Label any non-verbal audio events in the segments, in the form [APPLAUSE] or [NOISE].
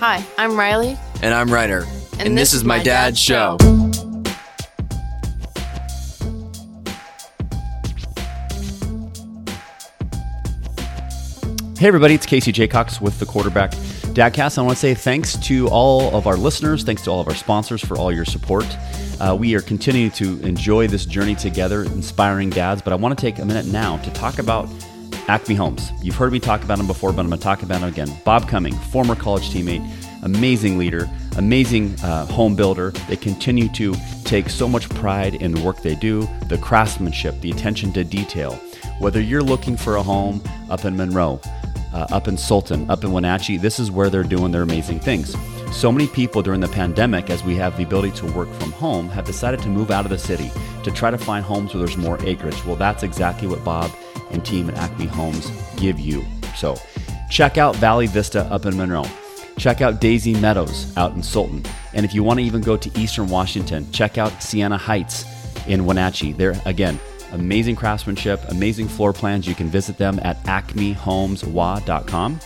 Hi, I'm Riley. And I'm Ryder. And, and this, this, is my, my dad's, dad's show. Hey, everybody, it's Casey Jacox with the Quarterback Dadcast. I want to say thanks to all of our listeners, thanks to all of our sponsors for all your support. Uh, we are continuing to enjoy this journey together, inspiring dads, but I want to take a minute now to talk about Acme Homes. You've heard me talk about them before, but I'm going to talk about them again. Bob Cumming, former college teammate, amazing leader, amazing uh, home builder. They continue to take so much pride in the work they do, the craftsmanship, the attention to detail. Whether you're looking for a home up in Monroe, uh, up in Sultan, up in Wenatchee. This is where they're doing their amazing things. So many people during the pandemic, as we have the ability to work from home, have decided to move out of the city to try to find homes where there's more acreage. Well, that's exactly what Bob and team at Acme Homes give you. So check out Valley Vista up in Monroe. Check out Daisy Meadows out in Sultan. And if you want to even go to Eastern Washington, check out Sienna Heights in Wenatchee. There, again, Amazing craftsmanship, amazing floor plans. You can visit them at acmehomeswa.com.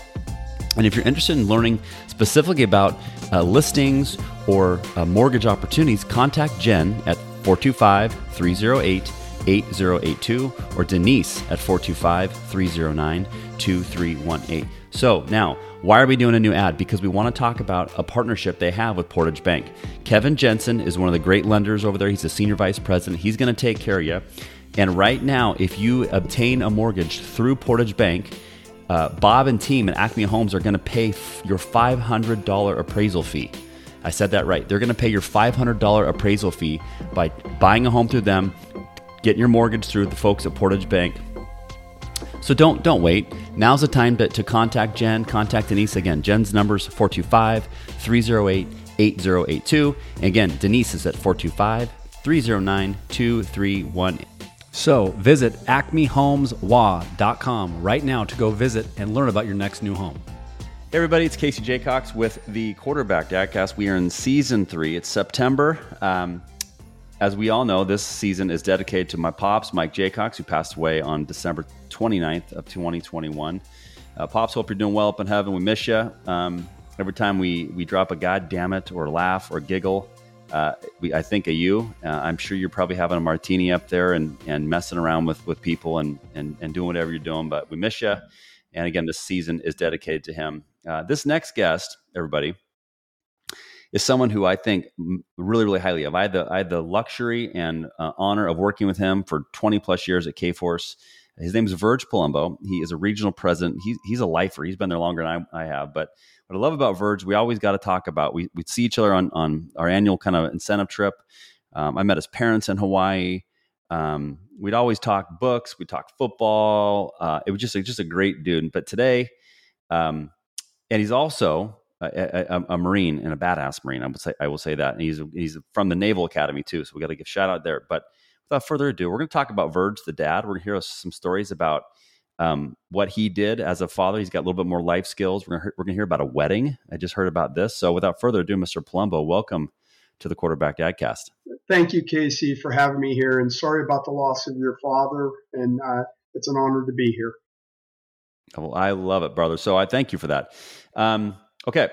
And if you're interested in learning specifically about uh, listings or uh, mortgage opportunities, contact Jen at 425 308 8082 or Denise at 425 309 2318. So now, why are we doing a new ad? Because we want to talk about a partnership they have with Portage Bank. Kevin Jensen is one of the great lenders over there. He's the senior vice president. He's going to take care of you. And right now, if you obtain a mortgage through Portage Bank, uh, Bob and team at Acme Homes are going to pay f- your $500 appraisal fee. I said that right. They're going to pay your $500 appraisal fee by buying a home through them, getting your mortgage through the folks at Portage Bank. So don't don't wait. Now's the time to, to contact Jen, contact Denise again. Jen's number is 425 308 8082. Again, Denise is at 425 309 2318. So visit acmehomeswa.com right now to go visit and learn about your next new home. Hey everybody, it's Casey Jacox with the Quarterback Dadcast. We are in season three. It's September. Um, as we all know, this season is dedicated to my pops, Mike Jacox, who passed away on December 29th of 2021. Uh, pops, hope you're doing well up in heaven. We miss you. Um, every time we we drop a god damn it or laugh or giggle, uh, we, I think of you. Uh, I'm sure you're probably having a martini up there and, and messing around with, with people and, and, and doing whatever you're doing, but we miss you. And again, this season is dedicated to him. Uh, this next guest, everybody, is someone who I think really, really highly of. I had the, I had the luxury and uh, honor of working with him for 20 plus years at Kforce. His name is Virg Palumbo. He is a regional president. He, he's a lifer. He's been there longer than I, I have, but what I love about Virg, we always got to talk about. We we see each other on on our annual kind of incentive trip. Um, I met his parents in Hawaii. Um, we'd always talk books. We talk football. Uh, it was just a, just a great dude. But today, um, and he's also a, a, a, Marine and a badass Marine. I would say I will say that. And he's he's from the Naval Academy too. So we got to give shout out there. But without further ado, we're going to talk about Virg, the dad. We're going to hear some stories about um, what he did as a father. He's got a little bit more life skills. We're going we're to hear about a wedding. I just heard about this. So without further ado, Mr. Palumbo, welcome to the Quarterback Dadcast. Thank you, Casey, for having me here. And sorry about the loss of your father. And uh, it's an honor to be here. Well, I love it, brother. So I thank you for that. Um, okay.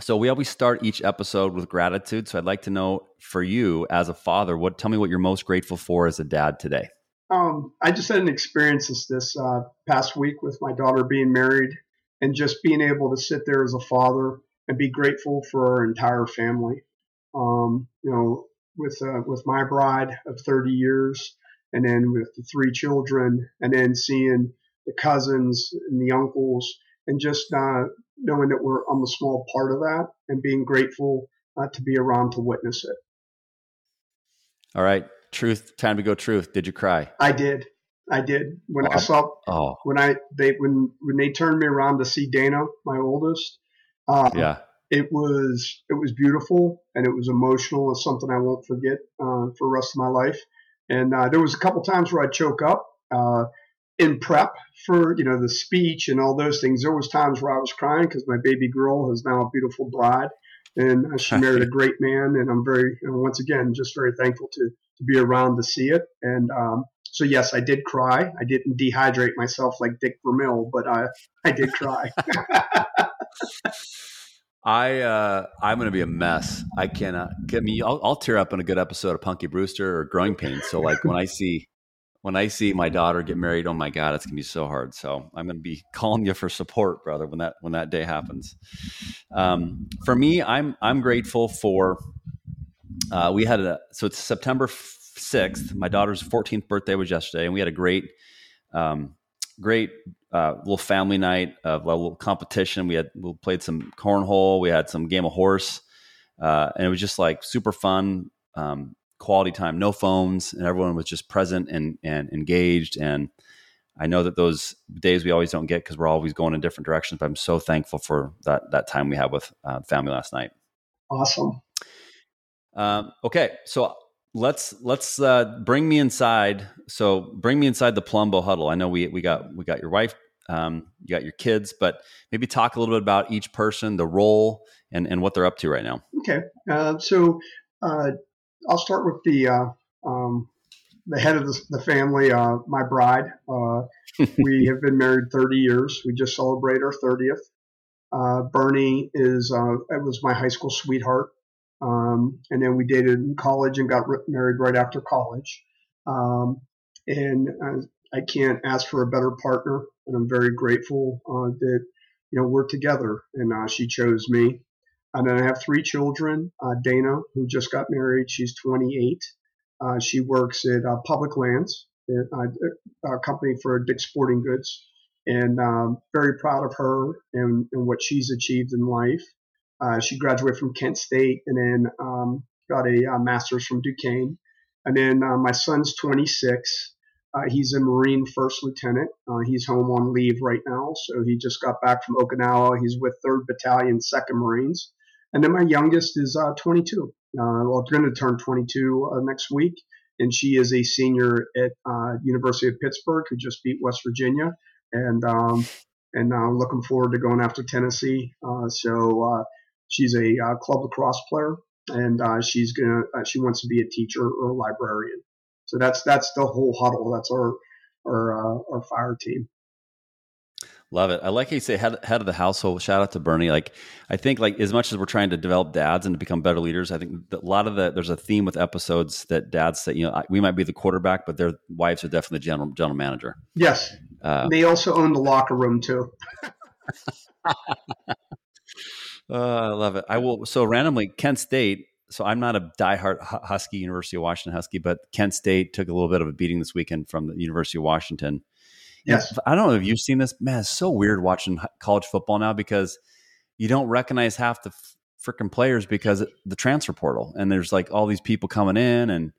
So we always start each episode with gratitude. So I'd like to know for you as a father, what tell me what you're most grateful for as a dad today. Um, I just had an experience this, this uh, past week with my daughter being married and just being able to sit there as a father and be grateful for our entire family. Um, you know, with uh, with my bride of 30 years, and then with the three children, and then seeing the cousins and the uncles, and just uh, knowing that we're I'm a small part of that, and being grateful uh, to be around to witness it. All right, truth. Time to go truth. Did you cry? I did. I did. When oh, i saw oh. when i they when when they turned me around to see dana my oldest uh, yeah. it was it was beautiful and it was emotional it's something i won't forget uh, for the rest of my life. And uh, there was a couple times where i choke up uh, in prep for you know the speech and all those things there was times where i was crying because my baby girl is now a beautiful bride and she married a great man and i'm very once again just very thankful to to be around to see it. And um, so, yes, I did cry. I didn't dehydrate myself like Dick Vermeil, but I, I did cry. [LAUGHS] I uh, I'm gonna be a mess. I cannot get me. I'll, I'll, tear up in a good episode of Punky Brewster or Growing Pains. So like when I see when I see my daughter get married, oh my god, it's gonna be so hard. So I'm gonna be [LAUGHS] calling you for support, brother, when that when that day happens. Um, for me, I'm I'm grateful for. Uh, we had a so it's September sixth. My daughter's 14th birthday was yesterday, and we had a great um, great uh, little family night of a little competition. We had we played some cornhole. We had some game of horse, uh, and it was just like super fun, um, quality time. No phones, and everyone was just present and and engaged. And I know that those days we always don't get because we're always going in different directions. But I'm so thankful for that that time we had with uh, family last night. Awesome. Um, okay, so let's let's uh, bring me inside. So bring me inside the Palumbo huddle. I know we we got we got your wife, um, you got your kids, but maybe talk a little bit about each person, the role, and and what they're up to right now. Okay, uh, so uh, I'll start with the uh, um, the head of the, the family, uh, my bride. Uh, [LAUGHS] we have been married 30 years. We just celebrated our 30th. Bernie is it was my high school sweetheart. Um, and then we dated in college and got married right after college. Um, and uh, I can't ask for a better partner, and I'm very grateful uh, that you know we're together. And uh, she chose me. And then I have three children. Uh, Dana, who just got married, she's 28. Uh, she works at uh, Public Lands, a company for Dick's Sporting Goods, and um, very proud of her and, and what she's achieved in life. Uh, she graduated from Kent State and then um, got a, a, uh, master's from Duquesne. And then uh, my son's 26. Uh, he's a Marine first lieutenant. Uh, he's home on leave right now, so he just got back from Okinawa. He's with 3rd Battalion, 2nd Marines. And then my youngest is uh, 22. well, going to turn 22 next week, and she is a senior at University of Pittsburgh, who just beat West Virginia. And um, and I'm looking forward to going after Tennessee. so She's a uh, club lacrosse player, and uh, she's gonna uh, she wants to be a teacher or a librarian. So that's that's the whole huddle. That's our our uh, our fire team. Love it. I like how you say head, head of the household. Shout out to Bernie. Like, I think like as much as we're trying to develop dads and to become better leaders, I think a lot of the there's a theme with episodes that dads say, you know, we might be the quarterback, but their wives are definitely the general general manager. Yes. Uh, they also own the locker room too. Uh, [LAUGHS] I love it. I will. So randomly, Kent State. So I'm not a diehard Husky, University of Washington Husky, but Kent State took a little bit of a beating this weekend from the University of Washington. Yes. I don't know if you've seen this. Man, it's so weird watching college football now because you don't recognize half the freaking players because the transfer portal and there's like all these people coming in and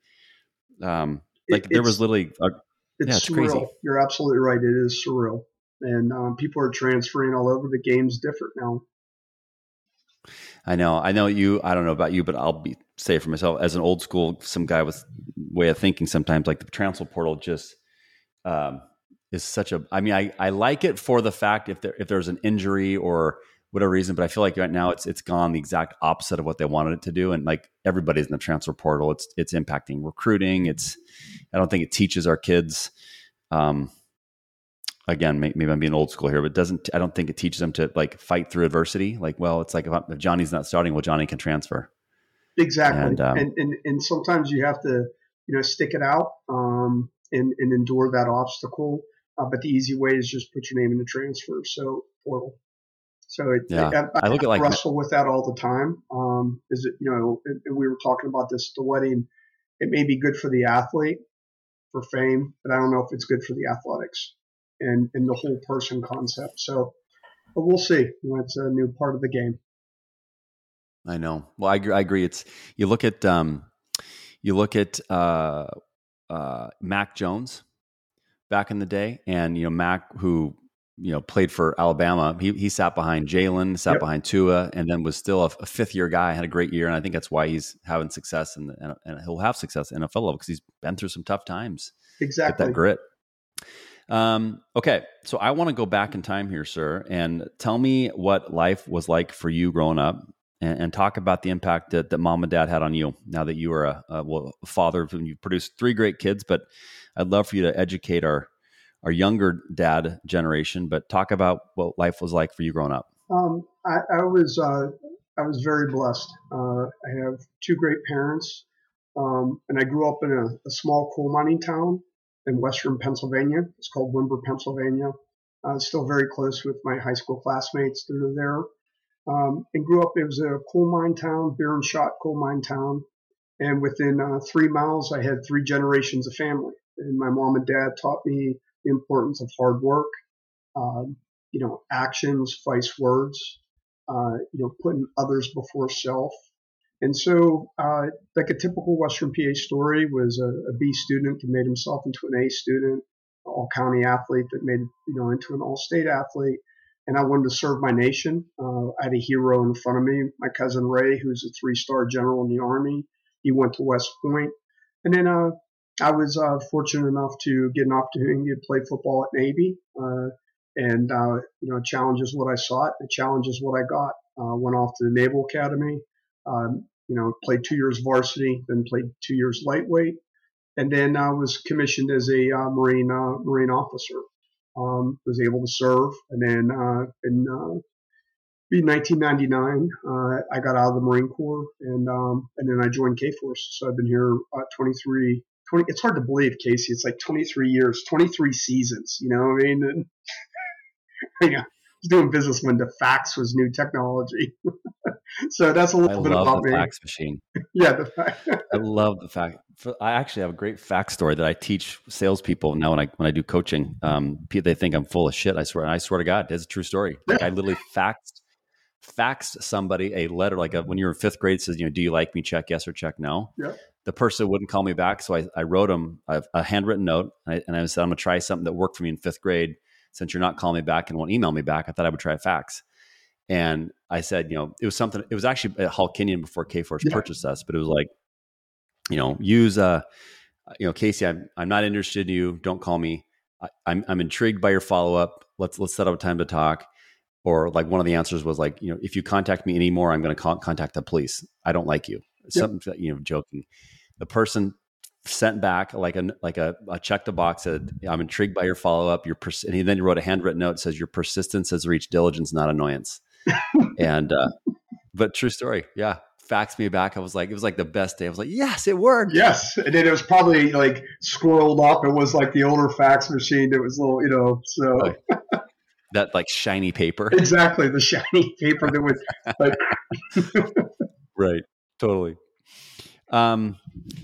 um like it, there was literally a, it's, yeah, it's surreal. crazy. You're absolutely right. It is surreal, and um, people are transferring all over. The game's different now. I know. I know you. I don't know about you, but I'll be say for myself as an old school, some guy with way of thinking. Sometimes, like the transfer portal, just um, is such a. I mean, I, I like it for the fact if there if there's an injury or whatever reason, but I feel like right now it's it's gone the exact opposite of what they wanted it to do, and like everybody's in the transfer portal. It's it's impacting recruiting. It's I don't think it teaches our kids. Um, again, maybe I'm being old school here, but doesn't I don't think it teaches them to like fight through adversity. Like, well, it's like if, if Johnny's not starting, well, Johnny can transfer. Exactly, and, um, and, and, and sometimes you have to you know stick it out um, and and endure that obstacle. Uh, but the easy way is just put your name in the transfer so portal. So it, yeah. it, I, I, look at like wrestle with that all the time. Um, is it you know? And we were talking about this the wedding. It may be good for the athlete for fame, but I don't know if it's good for the athletics and, and the whole person concept. So, but we'll see. It's a new part of the game. I know. Well, I, I agree. It's you look at um, you look at uh, uh, Mac Jones back in the day, and you know Mac who you know played for Alabama. He he sat behind Jalen, sat yep. behind Tua, and then was still a, a, fifth year guy. Had a great year, and I think that's why he's having success, and and, he'll have success in NFL level because he's been through some tough times. Exactly. Get that grit. Um, okay, so I want to go back in time here, sir, and tell me what life was like for you growing up, and, and talk about the impact that, that mom and dad had on you. Now that you are a, a well father, and you produced three great kids, but I'd love for you to educate our our younger dad generation. But talk about what life was like for you growing up. Um, I, I, was uh, I was very blessed. Uh, I have two great parents, um, and I grew up in a, a, small coal mining town in western Pennsylvania. It's called Windber, Pennsylvania. I was still very close with my high school classmates that are there. Um, and grew up, it was a coal mine town, and shot coal mine town. And within uh, three miles, I had three generations of family. And my mom and dad taught me the importance of hard work, um, you know, actions, vice words, uh, you know, putting others before self. And so, uh, like a typical Western PA story was a, a B student that made himself into an A student, all county athlete that made, you know, into an all state athlete. And I wanted to serve my nation. Uh, I had a hero in front of me, my cousin Ray, who's a three star general in the Army. He went to West Point. And then uh, I was uh, fortunate enough to get an opportunity to play football at Navy. Uh, and, uh, you know, challenge is what I sought. The what I got. Uh, went off to the Naval Academy. Um, you know, played two years varsity, then played two years lightweight. And then I was commissioned as a Marine Marine officer. Um, was able to serve. And then uh, in uh, in 1999, uh, I got out of the Marine Corps and um, and then I joined Kforce. So I've been here uh, 23. 20, it's hard to believe, Casey. It's like 23 years, 23 seasons. You know what I mean? [LAUGHS] And, you know, doing business when the fax was new technology. [LAUGHS] so that's a little I bit love about the me. fax machine. [LAUGHS] yeah, the fax. I love the fact. I actually have a great fax story that I teach salespeople now when I when I do coaching. Um, they think I'm full of shit. I swear. I swear to God, it's a true story. Like I literally faxed faxed somebody a letter like a, when you were in fifth grade says you know do you like me check yes or check no yeah. the person wouldn't call me back so i, I wrote them a, a handwritten note and I, and I said i'm going to try something that worked for me in fifth grade since you're not calling me back and won't email me back i thought i would try a fax. And i said you know it was something it was actually at Hall Kinion before Kforce yeah. purchased us but it was like you know use uh you know casey i'm, I'm not interested in you. Don't call me. I, I'm, I'm intrigued by your follow-up. Let's let's set up a time to talk. Or like one of the answers was like you know if you contact me anymore i'm going to con- contact the police. I don't like you. Something you know joking. The person sent back like a like a, a check the box said i'm intrigued by your follow-up your pers-, and he then wrote a handwritten note says your persistence has reached diligence not annoyance [LAUGHS] and uh but true story yeah faxed me back i was like it was like the best day i was like yes it worked yes and then it was probably like scrolled up it was like the older fax machine that was little you know so that like shiny paper. Exactly, the shiny paper that was like. [LAUGHS] right. Totally. Um,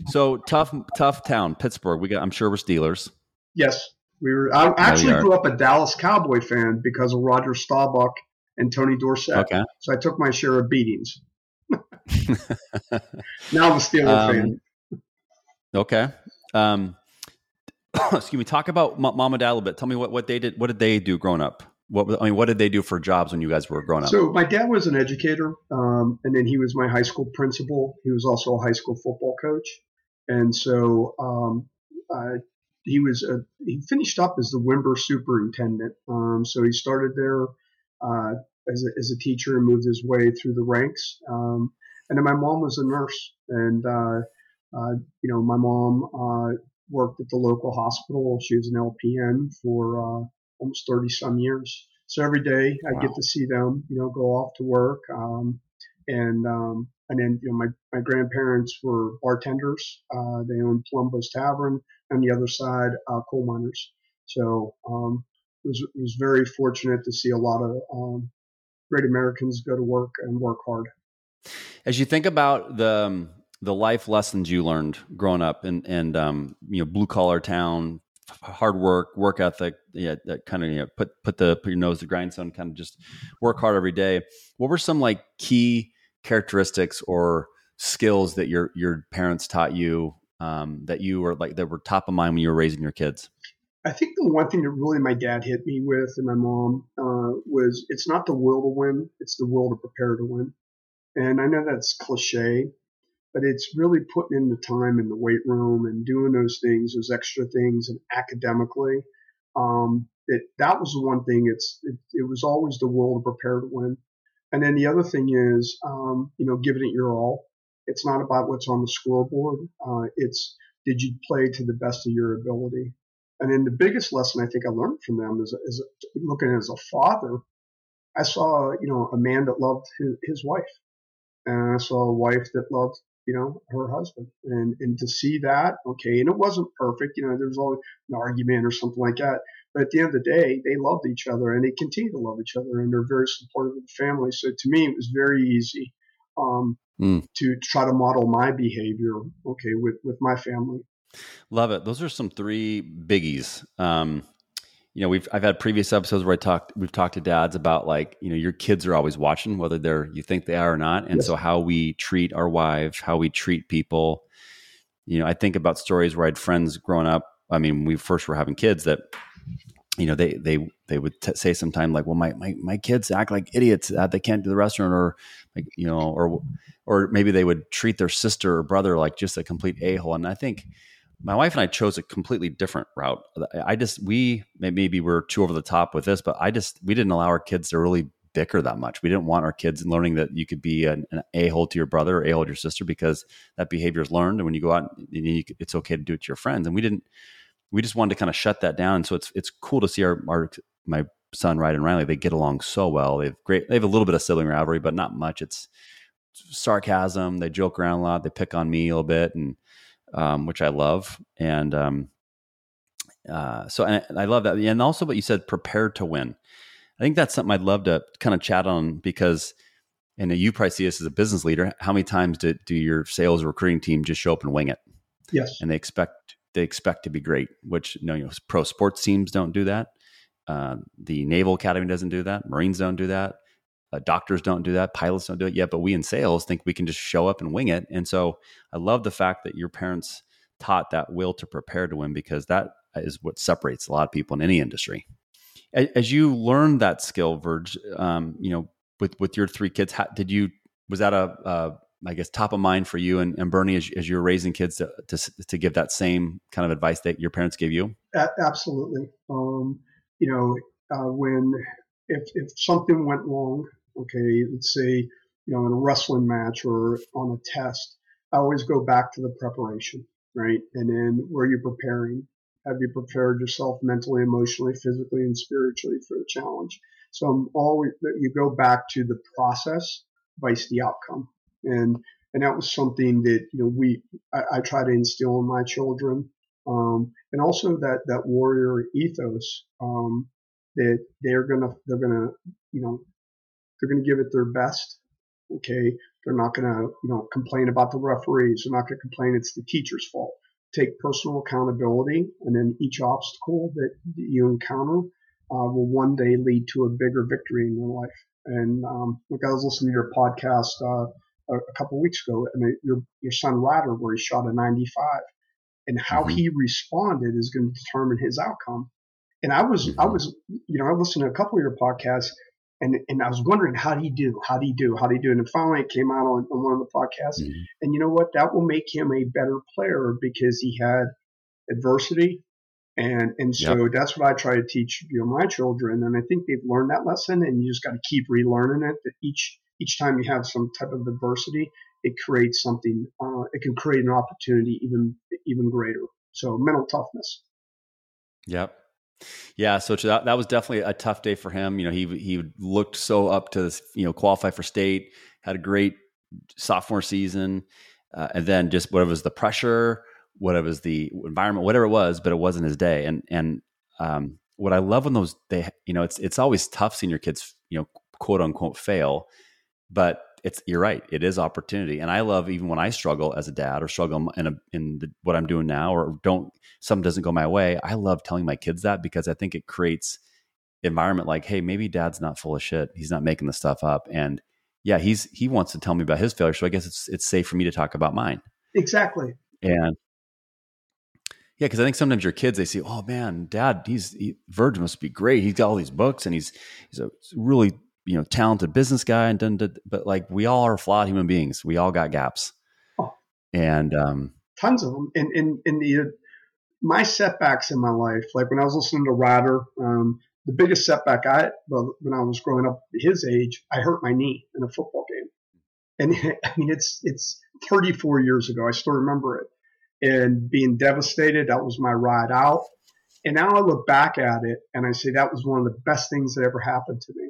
so tough, tough town, Pittsburgh. We got. I'm sure we're Steelers. Yes, we were. I actually grew up a Dallas Cowboy fan because of Roger Staubach and Tony Dorsett. Okay. So I took my share of beatings. now I'm a Steelers [LAUGHS] um, fan. Okay. Um, [COUGHS] excuse me. Talk about mom and dad a little bit. Tell me what, what they did. What did they do growing up? What I mean, what did they do for jobs when you guys were growing up? So my dad was an educator, um, and then he was my high school principal. He was also a high school football coach, and so um, he was a, he finished up as the Windber superintendent. Um, so he started there uh, as, a, as a teacher and moved his way through the ranks. Um, and then my mom was a nurse, and uh, uh you know my mom uh, worked at the local hospital. She was an LPN for uh, almost 30 some years. So every day I wow. get to see them, you know, go off to work. Um, and, um, and then, you know, my, my grandparents were bartenders. Uh, they owned Palumbo's Tavern and the other side, uh, coal miners. So, um, it was, it was very fortunate to see a lot of, um, great Americans go to work and work hard. As you think about the, um, the life lessons you learned growing up and, and, um, you know, blue collar town, hard work, work ethic, yeah, that kind of you know, put put the put your nose to grindstone, kind of just work hard every day. What were some like key characteristics or skills that your your parents taught you um, that you were like that were top of mind when you were raising your kids? I think the one thing that really my dad hit me with and my mom uh, was it's not the will to win, it's the will to prepare to win. And I know that's cliche, but it's really putting in the time in the weight room and doing those things, those extra things, and academically. Um, it, that was the one thing. It's it, it, was always the will to prepare to win, and then the other thing is, um, you know, giving it your all. It's not about what's on the scoreboard. Uh, it's did you play to the best of your ability? And then the biggest lesson I think I learned from them is, is looking as a father. I saw, you know, a man that loved his, his wife and I saw a wife that loved you know, her husband. And and to see that, okay, and it wasn't perfect, you know, there was always an argument or something like that. But at the end of the day, they loved each other and they continue to love each other and they're very supportive of the family. So to me, it was very easy um, mm. to try to model my behavior, okay, with, with my family. Love it. Those are some three biggies. Um, you know, we've I've had previous episodes where I talked we've talked to dads about like, you know, your kids are always watching, whether they're you think they are or not. And yes. so how we treat our wives, how we treat people. You know, I think about stories where I had friends growing up. I mean, we first were having kids that, you know, they they they would t- say sometime like, well, my, my my kids act like idiots that they can't do the restaurant, or like you know, or or maybe they would treat their sister or brother like just a complete a hole. And I think my wife and I chose a completely different route. I just we maybe we're too over the top with this, but I just we didn't allow our kids to really bicker that much. We didn't want our kids learning that you could be an, an a hole to your brother or a hole to your sister because that behavior is learned, and when you go out, you, it's okay to do it to your friends. And we didn't. We just wanted to kind of shut that down. So it's it's cool to see our, our my son Ryan and Riley. They get along so well. They have great. They have a little bit of sibling rivalry, but not much. It's sarcasm. They joke around a lot. They pick on me a little bit, and um, which I love. And um, uh, so and I love that. And also what you said, prepared to win. I think that's something I'd love to kind of chat on because, and you probably see this as a business leader. How many times do, do your sales recruiting team just show up and wing it? Yes. And they expect they expect to be great, which you know, you know pro sports teams don't do that. Uh, the Naval Academy doesn't do that. Marines don't do that. Uh, doctors don't do that. Pilots don't do it yet. But we in sales think we can just show up and wing it. And so I love the fact that your parents taught that will to prepare to win because that is what separates a lot of people in any industry. As you learned that skill, Virg, um, you know, with with your three kids, how, did you was that a, a I guess top of mind for you and, and Bernie as, as, you were raising kids to, to, to give that same kind of advice that your parents gave you? absolutely. Um, you know, uh, when if if something went wrong, okay, let's say you know in a wrestling match or on a test, I always go back to the preparation, right? And then where you're preparing, have you prepared yourself mentally, emotionally, physically, and spiritually for the challenge? So I'm always you go back to the process, vice the outcome, and and that was something that you know we I, I try to instill in my children, um, and also that that warrior ethos. Um, that they're gonna they're gonna you know they're gonna give it their best. Okay, they're not gonna you know complain about the referees. They're not gonna complain it's the teacher's fault. Take personal accountability, and then each obstacle that you encounter uh, will one day lead to a bigger victory in your life. And um, like I was listening to your podcast uh, a, a couple weeks ago, and your your son Ryder, where he shot a 95, and how mm-hmm. he responded is going to determine his outcome. And I was, mm-hmm. I was, you know, I listened to a couple of your podcasts and, and I was wondering, how do you do? How do you do? How do you do? And finally it came out on, on one of the podcasts. Mm-hmm. And you know what? That will make him a better player because he had adversity. And, and so yep. that's what I try to teach, you know, my children. And I think they've learned that lesson and you just got to keep relearning it that each, each time you have some type of adversity, it creates something, uh, it can create an opportunity even, even greater. So mental toughness. Yep. Yeah, so that that was definitely a tough day for him. You know, he he looked so up to this, you know qualify for state, had a great sophomore season, uh, and then just whatever was the pressure, whatever was the environment, whatever it was, but it wasn't his day. And and um, what I love when those they you know it's it's always tough seeing your kids you know quote unquote fail, but it's you're right. It is opportunity, and I love even when I struggle as a dad or struggle in a, in the, what I'm doing now, or don't something doesn't go my way. I love telling my kids that because I think it creates environment like, hey, maybe dad's not full of shit. He's not making the stuff up, and yeah, he's he wants to tell me about his failure, so I guess it's it's safe for me to talk about mine. Exactly. And yeah, because I think sometimes your kids they see, oh man, dad, he's he, Virgin must be great. He's got all these books and he's he's a really you know talented business guy and done, but like we all are flawed human beings. We all got gaps. Oh, and um tons of them and in in the uh, my setbacks in my life like when i was listening to ryder um the biggest setback i well, when i was growing up his age i hurt my knee in a football game. And [LAUGHS] i mean it's it's 34 years ago. I still remember it. And being devastated that was my ride out. And now i look back at it and i say that was one of the best things that ever happened to me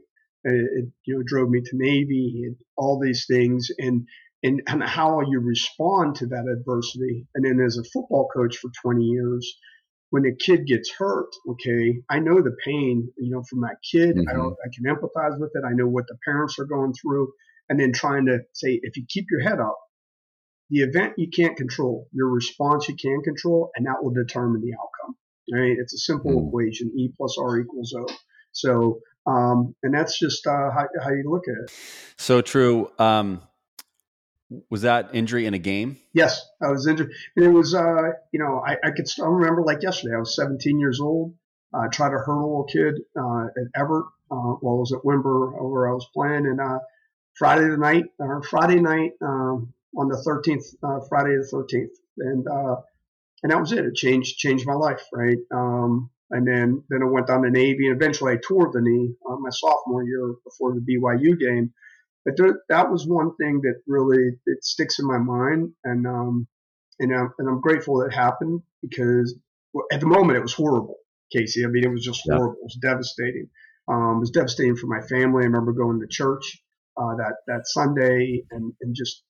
It, it, you know drove me to Navy and all these things and and, and how you respond to that adversity. And then as a football coach for 20 years, when a kid gets hurt, okay, I know the pain, you know, from that kid. Mm-hmm. I, I can empathize with it. I know what the parents are going through. And then trying to say, if you keep your head up, the event you can't control, your response you can control, and that will determine the outcome. Right? It's a simple mm-hmm. equation: E plus R equals O. So, um, and that's just uh, how, how you look at it. So true. Um, was that injury in a game? Yes, I was injured, and it was uh, you know I, I could still remember like yesterday. I was 17 years old. I tried to hurdle a kid uh, at Everett uh, while I was at Windber where I was playing, and uh, Friday the night or Friday night um, on the 13th, uh, Friday the 13th, and uh, and that was it. It changed changed my life, right? Um, and then then I went down to Navy, and eventually I tore the knee on my sophomore year before the BYU game but there, that was one thing that really it sticks in my mind, and um, and I'm, and I'm grateful it happened because at the moment it was horrible, Casey. I mean, it was just horrible. It was devastating. Um, it was devastating for my family. I remember going to church uh, that that Sunday, and and just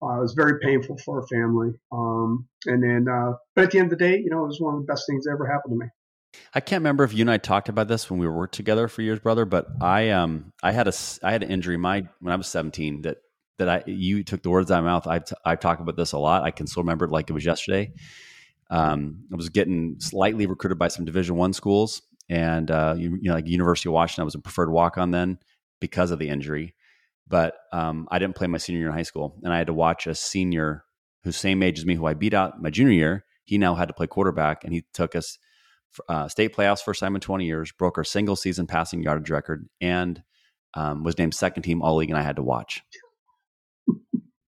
uh, it was very painful for our family. Um, and then, uh, but at the end of the day, you know, it was one of the best things that ever happened to me. I can't remember if you and I talked about this when we were worked together for years, brother. But I um I had a I had an injury my when I was seventeen that that I you took the words out of my mouth. I've t- I've talked about this a lot. I can still remember it like it was yesterday. Um, I was getting slightly recruited by some Division One schools, and uh, you, you, know, like University of Washington. I was a preferred walk on then because of the injury, but um, I didn't play my senior year in high school, and I had to watch a senior who's same age as me, who I beat out my junior year. He now had to play quarterback, and he took us uh, state playoffs first time in 20 years, broke our single season passing yardage record, and um, was named second team all league. And I had to watch.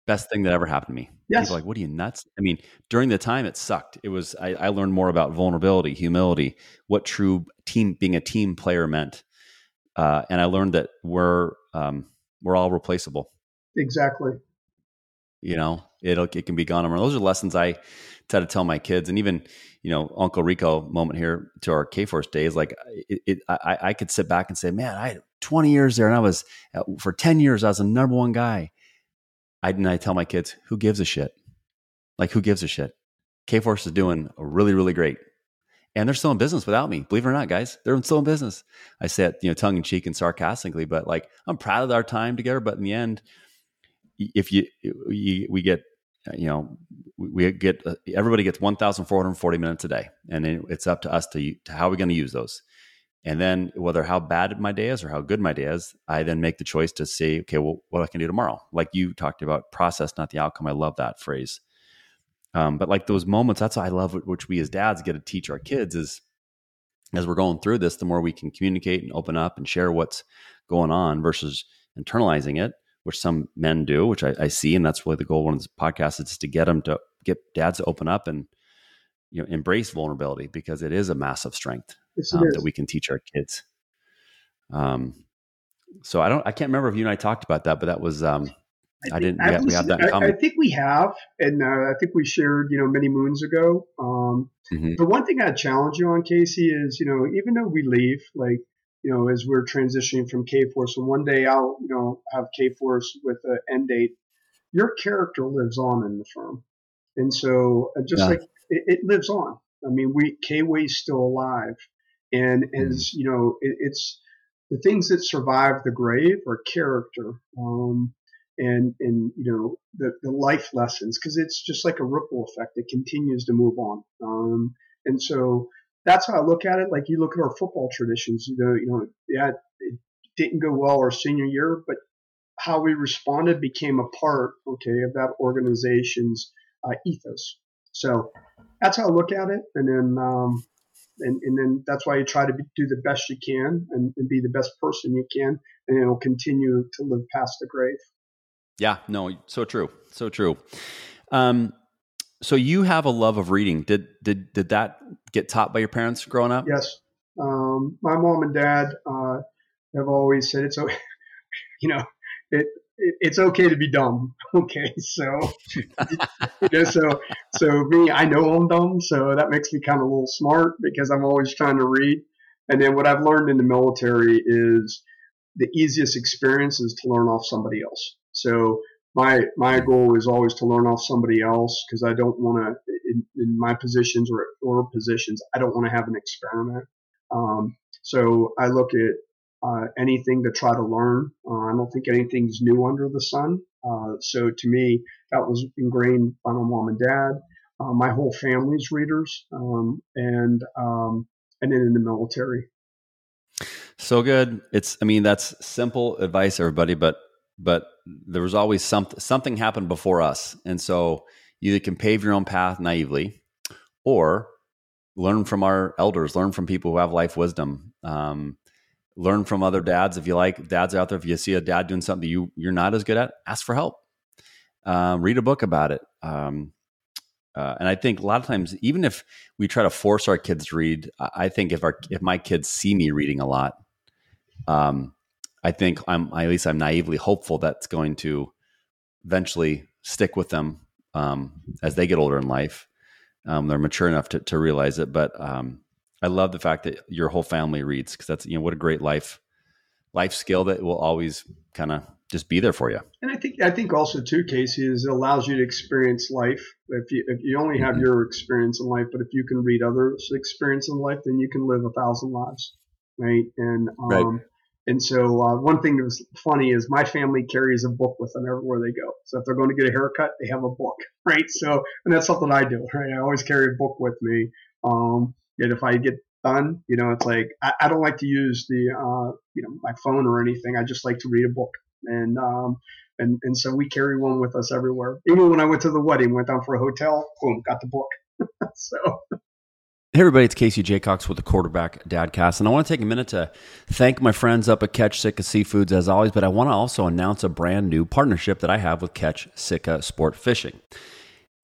Best thing that ever happened to me. Yes. People like, what are you nuts? I mean, during the time it sucked. It was I, I learned more about vulnerability, humility, what true team being a team player meant, uh, and I learned that we're um, we're all replaceable. Exactly. You know, it'll it can be gone. Those are lessons I try to tell my kids, and even you know, Uncle Rico moment here to our Kforce days. Like it, it I, I, could sit back and say, man, I had 20 years there, and I was uh, for 10 years, I was the number one guy. I and I tell my kids, who gives a shit? Like who gives a shit? Kforce is doing really, really great. And they're still in business without me. Believe it or not, guys, they're still in business. I say it, you know, tongue in cheek and sarcastically, but like I'm proud of our time together. But in the end, if you, you we get you know, we get uh, everybody gets 1,440 minutes a day, and it's up to us to, to how we're going to use those. And then whether how bad my day is or how good my day is, I then make the choice to say, okay, well, what I can do tomorrow. Like you talked about, process, not the outcome. I love that phrase. Um, but like those moments, that's what I love, which we as dads get to teach our kids is as we're going through this, the more we can communicate and open up and share what's going on versus internalizing it which some men do, which I, I see, and that's really the goal of one of these podcasts is to get them to get dads to open up and you know embrace vulnerability because it is a massive strength yes, um, that we can teach our kids. Um, so I don't, I can't remember if you and I talked about that, but that was, um, I, I didn't. I, we, have that in common. I, I think we have, and uh, I think we shared, you know, many moons ago. Um, mm-hmm. The one thing I challenge you on, Casey, is you know, even though we leave, like you know, as we're transitioning from Kforce, and one day I'll, you know, have Kforce with an end date. Your character lives on in the firm, and so uh, just yeah. like it, it, lives on. I mean, we K Way's still alive, and mm. as you know, it, it's the things that survive the grave are character, um, and and you know the the life lessons because it's just like a ripple effect. It continues to move on, um, and so that's how I look at it. Like you look at our football traditions, you know, you know, yeah, it didn't go well our senior year, but how we responded became a part, okay, of that organization's uh, ethos. So that's how I look at it, and then um, and, and then that's why you try to be, do the best you can and, and, be the best person you can, and it'll continue to live past the grave. Yeah, no, so true, so true. Um, so you have a love of reading. Did did did that get taught by your parents growing up? Yes. Um, my mom and dad uh, have always said it's okay. [LAUGHS] You know, it, it, it's okay to be dumb. [LAUGHS] Okay, so [LAUGHS] you know, so so me, I know I'm dumb, so that makes me kind of a little smart because I'm always trying to read. And then what I've learned in the military is the easiest experience is to learn off somebody else. So my my goal is always to learn off somebody else because I don't want to in, in, my positions or or positions I don't want to have an experiment. Um, so I look at uh, anything to try to learn. Uh, I don't think anything's new under the sun. Uh, so to me, that was ingrained by my mom and dad. Uh, my whole family's readers, um, and um, and then in the military. So good. It's. I mean, that's simple advice, everybody. But but there was always something. Something happened before us, and so you either can pave your own path naively, or learn from our elders. Learn from people who have life wisdom. Um, learn from other dads if you like dads out there if you see a dad doing something you you're not as good at ask for help um, read a book about it um, uh, and i think a lot of times even if we try to force our kids to read i think if our if my kids see me reading a lot um, i think i'm at least i'm naively hopeful that's going to eventually stick with them um, as they get older in life um, they're mature enough to, to realize it but um, I love the fact that your whole family reads because that's you know what a great life life skill that will always kind of just be there for you. And I think I think also too, Casey, is it allows you to experience life. If you if you only have mm-hmm. your experience in life, but if you can read others' experience in life, then you can live a thousand lives, right? And um, right. And so uh, one thing that was funny is my family carries a book with them everywhere they go. So if they're going to get a haircut, they have a book, [LAUGHS] right? So and that's something I do, right? I always carry a book with me. Um, and if I get done, you know, it's like I, I don't like to use the uh, you know my phone or anything. I just like to read a book, and um, and and so we carry one with us everywhere. Even when I went to the wedding, went down for a hotel, boom, got the book. [LAUGHS] so. Hey everybody, it's Casey Jacox with the Quarterback Dadcast, and I want to take a minute to thank my friends up at Catch Sitka Seafoods as always, but I want to also announce a brand new partnership that I have with Catch Sitka Sport Fishing.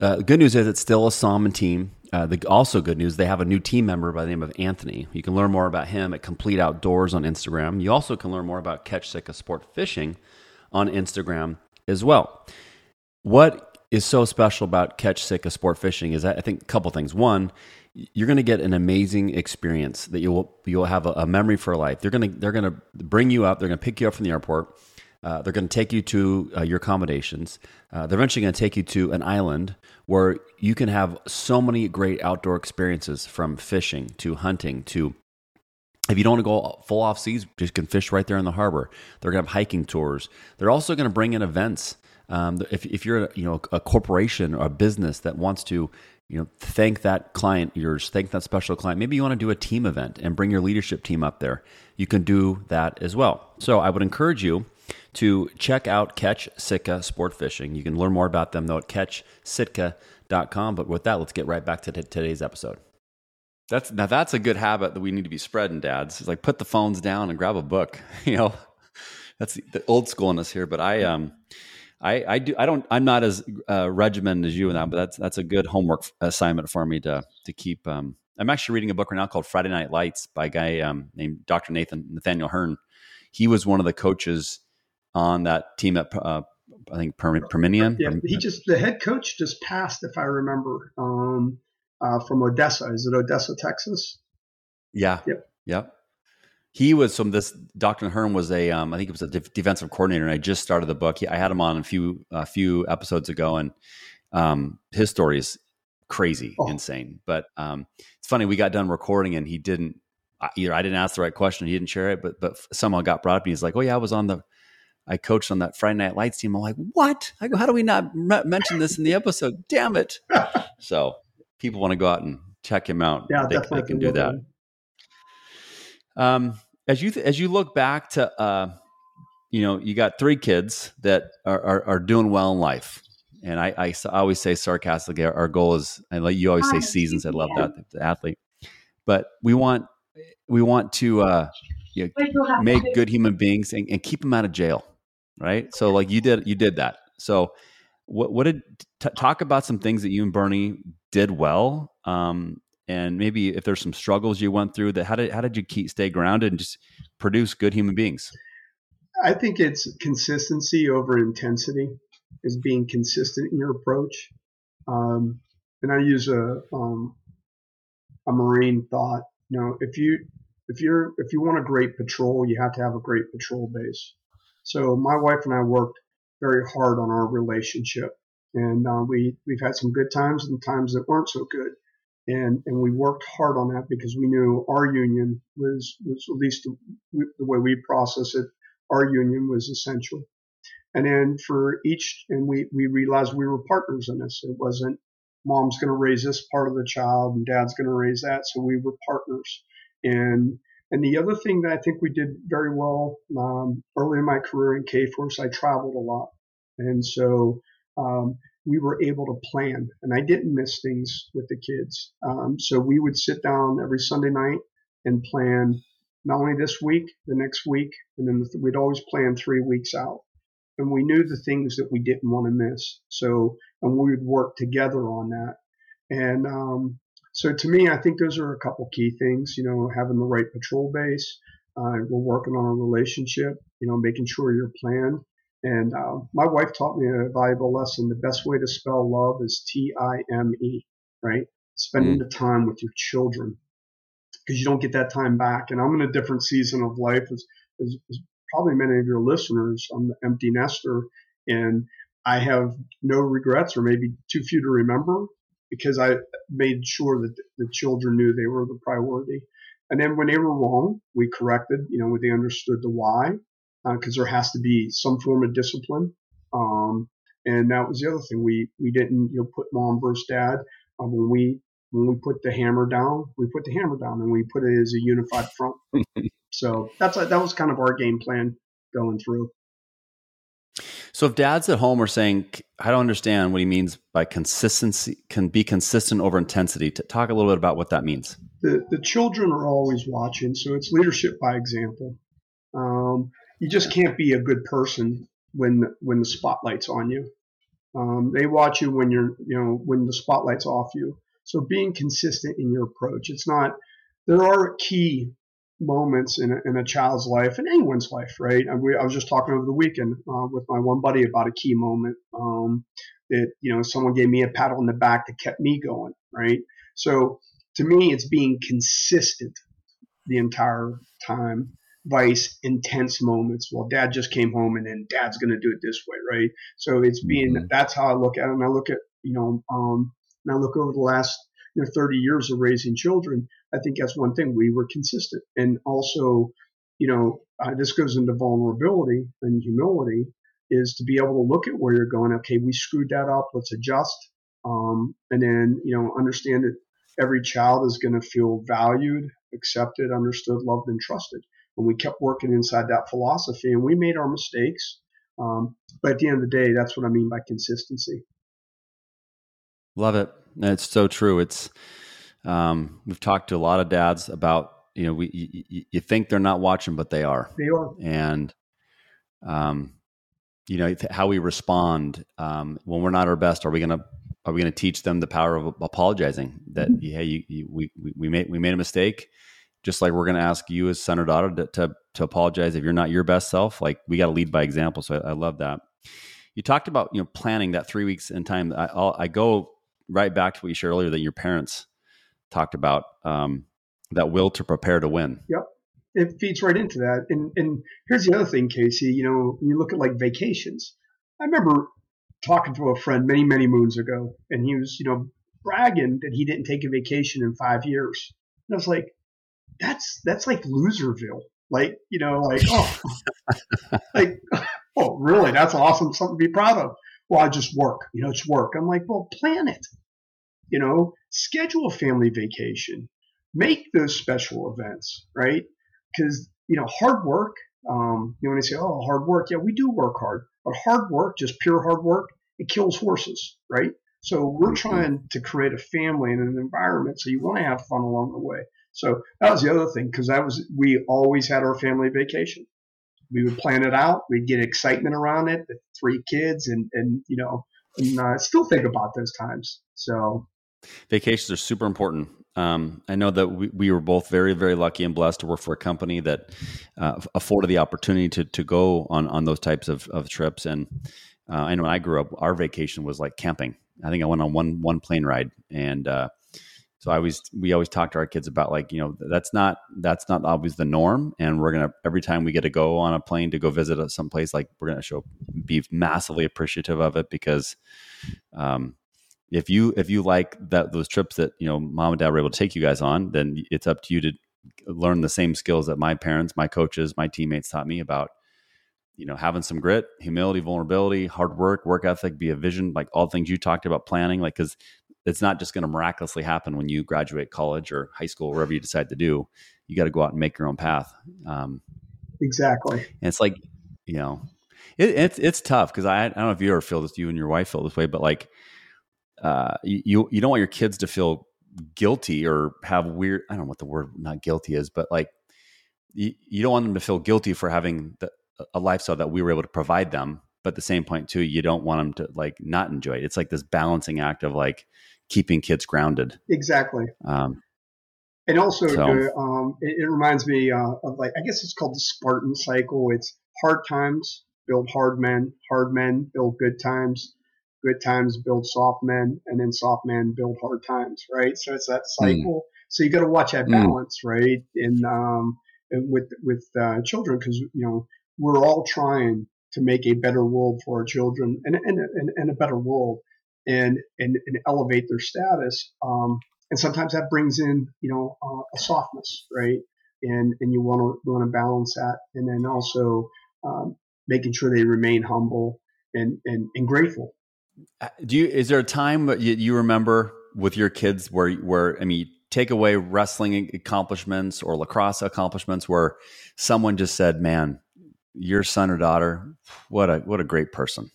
Uh, good news is it's still a salmon team uh, the also good news, they have a new team member by the name of Anthony. You can learn more about him at Complete Outdoors on Instagram. You also can learn more about Catch Sitka Sport Fishing on Instagram as well. What is so special about Catch Sitka Sport Fishing is I think a couple things. One, you're going to get an amazing experience that you'll you'll have a, a memory for life. They're going to they're going to bring you up. They're going to pick you up from the airport. Uh, they're going to take you to uh, your accommodations. Uh, they're eventually going to take you to an island where you can have so many great outdoor experiences from fishing to hunting to if you don't want to go full off seas, you can fish right there in the harbor. They're going to have hiking tours. They're also going to bring in events. Um, if, if you're you know a corporation or a business that wants to you know thank that client yours thank that special client maybe you want to do a team event and bring your leadership team up there you can do that as well so i would encourage you to check out Catch Sitka Sport Fishing. You can learn more about them though at catchsitka.com. But with that, let's get right back to t- today's episode. That's now that's a good habit that we need to be spreading, dads. It's like put the phones down and grab a book. [LAUGHS] You know, that's the old schoolness here. But I um I, I do I don't I'm not as uh, regimented as you in that, but that's that's a good homework assignment for me to to keep. Um, I'm actually reading a book right now called Friday Night Lights by a guy um, named Dr. Nathan Nathaniel Hearn. He was one of the coaches on that team at uh, I think per- Permian. Yeah, he just the head coach just passed, if I remember, um, uh, from Odessa. Is it Odessa, Texas? Yeah. Yep. Yep. He was from this. Dr. Hearn was a, um, I think it was a de- defensive coordinator, and I just started the book. He, I had him on a few a few episodes ago, and um, his story is crazy, oh. insane. But um, it's funny. We got done recording, and he didn't. Either I didn't ask the right question, he didn't share it, but but someone got brought up, and he's like, "Oh yeah, I was on the I coached on that Friday Night Lights team. I'm like, what? I go, how do we not mention this in the episode? Damn it! [LAUGHS] so people want to go out and check him out. Yeah, they, they can do that. Um, as you th- as you look back to, uh, you know, you got three kids that are, are, are doing well in life, and I, I, I always say sarcastically, our, our, goal is, and like you always say, seasons. I love that the athlete, but we want we want to uh, you know, make good human beings and, and keep them out of jail right? So like you did, you did that. So what what did t- talk about some things that you and Bernie did well, um, and maybe if there's some struggles you went through that how did how did you keep stay grounded and just produce good human beings? I think it's consistency over intensity, is being consistent in your approach. Um, and I use a um, a marine thought. You know, if you if you're if you want a great patrol, you have to have a great patrol base. So my wife and I worked very hard on our relationship, and uh, we we've had some good times and times that weren't so good, and and we worked hard on that because we knew our union was was at least the, the way we process it, our union was essential. And then for each, and we we realized we were partners in this. It wasn't mom's going to raise this part of the child and dad's going to raise that, so we were partners. And and the other thing that I think we did very well um, early in my career in Kforce, I traveled a lot, and so um, we were able to plan. And I didn't miss things with the kids. Um, so we would sit down every Sunday night and plan not only this week, the next week, and then we'd always plan three weeks out. And we knew the things that we didn't want to miss. So and we would work together on that. And um, so to me, I think those are a couple key things, you know, having the right patrol base. Uh, we're working on a relationship, you know, making sure you're planned. And uh, my wife taught me a valuable lesson. The best way to spell love is T I M E, right? Spending mm. the time with your children because you don't get that time back. And I'm in a different season of life as, as, as probably many of your listeners. I'm the empty nester and I have no regrets or maybe too few to remember because I made sure that the children knew they were the priority. And then when they were wrong, we corrected, you know, when they understood the why, because uh, there has to be some form of discipline. Um, and that was the other thing. We, we didn't, you know, put mom versus dad. Uh, when we, when we put the hammer down, we put the hammer down and we put it as a unified front. [LAUGHS] so that's, a, that was kind of our game plan going through. So if dads at home are saying, I don't understand what he means by consistency, can be consistent over intensity, to talk a little bit about what that means. The, the children are always watching, so it's leadership by example. Um, you just can't be a good person when when the spotlight's on you. Um, they watch you when you're, you know, when the spotlight's off you. So being consistent in your approach. It's not. There are key moments in a, in a child's life and anyone's life, right? I, we, I was just talking over the weekend uh, with my one buddy about a key moment um, that you know someone gave me a pat on the back that kept me going, right? So to me, it's being consistent the entire time. Vice intense moments. Well, dad just came home and then dad's going to do it this way, right? So it's being mm-hmm. that's how I look at it. And I look at you know, um, and I look over the last you know 30 years of raising children I think that's one thing. We were consistent. And also, you know, uh, this goes into vulnerability and humility is to be able to look at where you're going. Okay, we screwed that up. Let's adjust. Um, and then, you know, understand that every child is going to feel valued, accepted, understood, loved, and trusted. And we kept working inside that philosophy and we made our mistakes. Um, but at the end of the day, that's what I mean by consistency. Love it. It's so true. It's, um, we've talked to a lot of dads about you know we you, you, think they're not watching, but they are. They are. And um, you know how we respond um, when we're not our best. Are we gonna are we gonna teach them the power of apologizing? That mm-hmm. yeah, you, you, we we made we made a mistake. Just like we're going to ask you as son or daughter to, to, to apologize if you're not your best self, like we got to lead by example. So I, I love that. You talked about you know planning that three weeks in time. I, I'll, I go right back to what you shared earlier that your parents talked about um, that will to prepare to win. Yep. It feeds right into that. And, and here's the other thing, Casey, you know, you look at like vacations. I remember talking to a friend many, many moons ago, and he was, you know, bragging that he didn't take a vacation in five years. And I was like, that's, that's like Loserville. Like, you know, like, oh, [LAUGHS] like, oh, really? That's awesome. Something to be proud of. Well, I just work, you know, it's work. I'm like, well, plan it. You know, schedule a family vacation, make those special events, right? Because, you know, hard work, um, you know, when they say, oh, hard work, yeah, we do work hard, but hard work, just pure hard work, it kills horses, right? So we're mm-hmm. trying to create a family and an environment. So you want to have fun along the way. So that was the other thing because that was we always had our family vacation. We would plan it out. We'd get excitement around it. The three kids and and you know and I still think about those times. So Vacations are super important. Um, I know that we, we were both very, very lucky and blessed to work for a company that uh, afforded the opportunity to to go on on those types of, of trips. And uh, I know when I grew up, our vacation was like camping. I think I went on one one plane ride, and uh, So I always we always talk to our kids about like you know that's not that's not always the norm, and we're gonna every time we get to go on a plane to go visit some place like we're gonna show be massively appreciative of it because um, if you if you like that those trips that you know mom and dad were able to take you guys on, then it's up to you to learn the same skills that my parents, my coaches, my teammates taught me about you know having some grit humility vulnerability hard work work ethic be a vision like all things you talked about planning like because it's not just going to miraculously happen when you graduate college or high school, wherever you decide to do. You got to go out and make your own path. Um, exactly. And it's like, you know, it, it's it's tough because I, I don't know if you ever feel this, you and your wife feel this way, but like, uh, you you don't want your kids to feel guilty or have weird. I don't know what the word not guilty is, but like, you, you don't want them to feel guilty for having the, a lifestyle that we were able to provide them. But at the same point, too, you don't want them to like not enjoy it. It's like this balancing act of like, keeping kids grounded. Exactly. Um, and also, so. um, it, it, reminds me uh, of like I guess it's called the Spartan cycle. It's hard times build hard men, hard men build good times, good times build soft men, and then soft men build hard times. Right. So it's that hmm. cycle. Mm. So you got to watch that hmm. balance, mm. right? And, um, and with with uh, children, because you know we're all trying to make a better world for our children and and, and, and a better world and and, and elevate their status. Um, and sometimes that brings in you know uh, a softness, right? And and you want to want to balance that, and then also um, making sure they remain humble and and, and grateful. Uh, do you? Is there a time that you, you remember with your kids where where I mean? Take away wrestling accomplishments or lacrosse accomplishments where someone just said, "Man, your son or daughter, what a what a great person."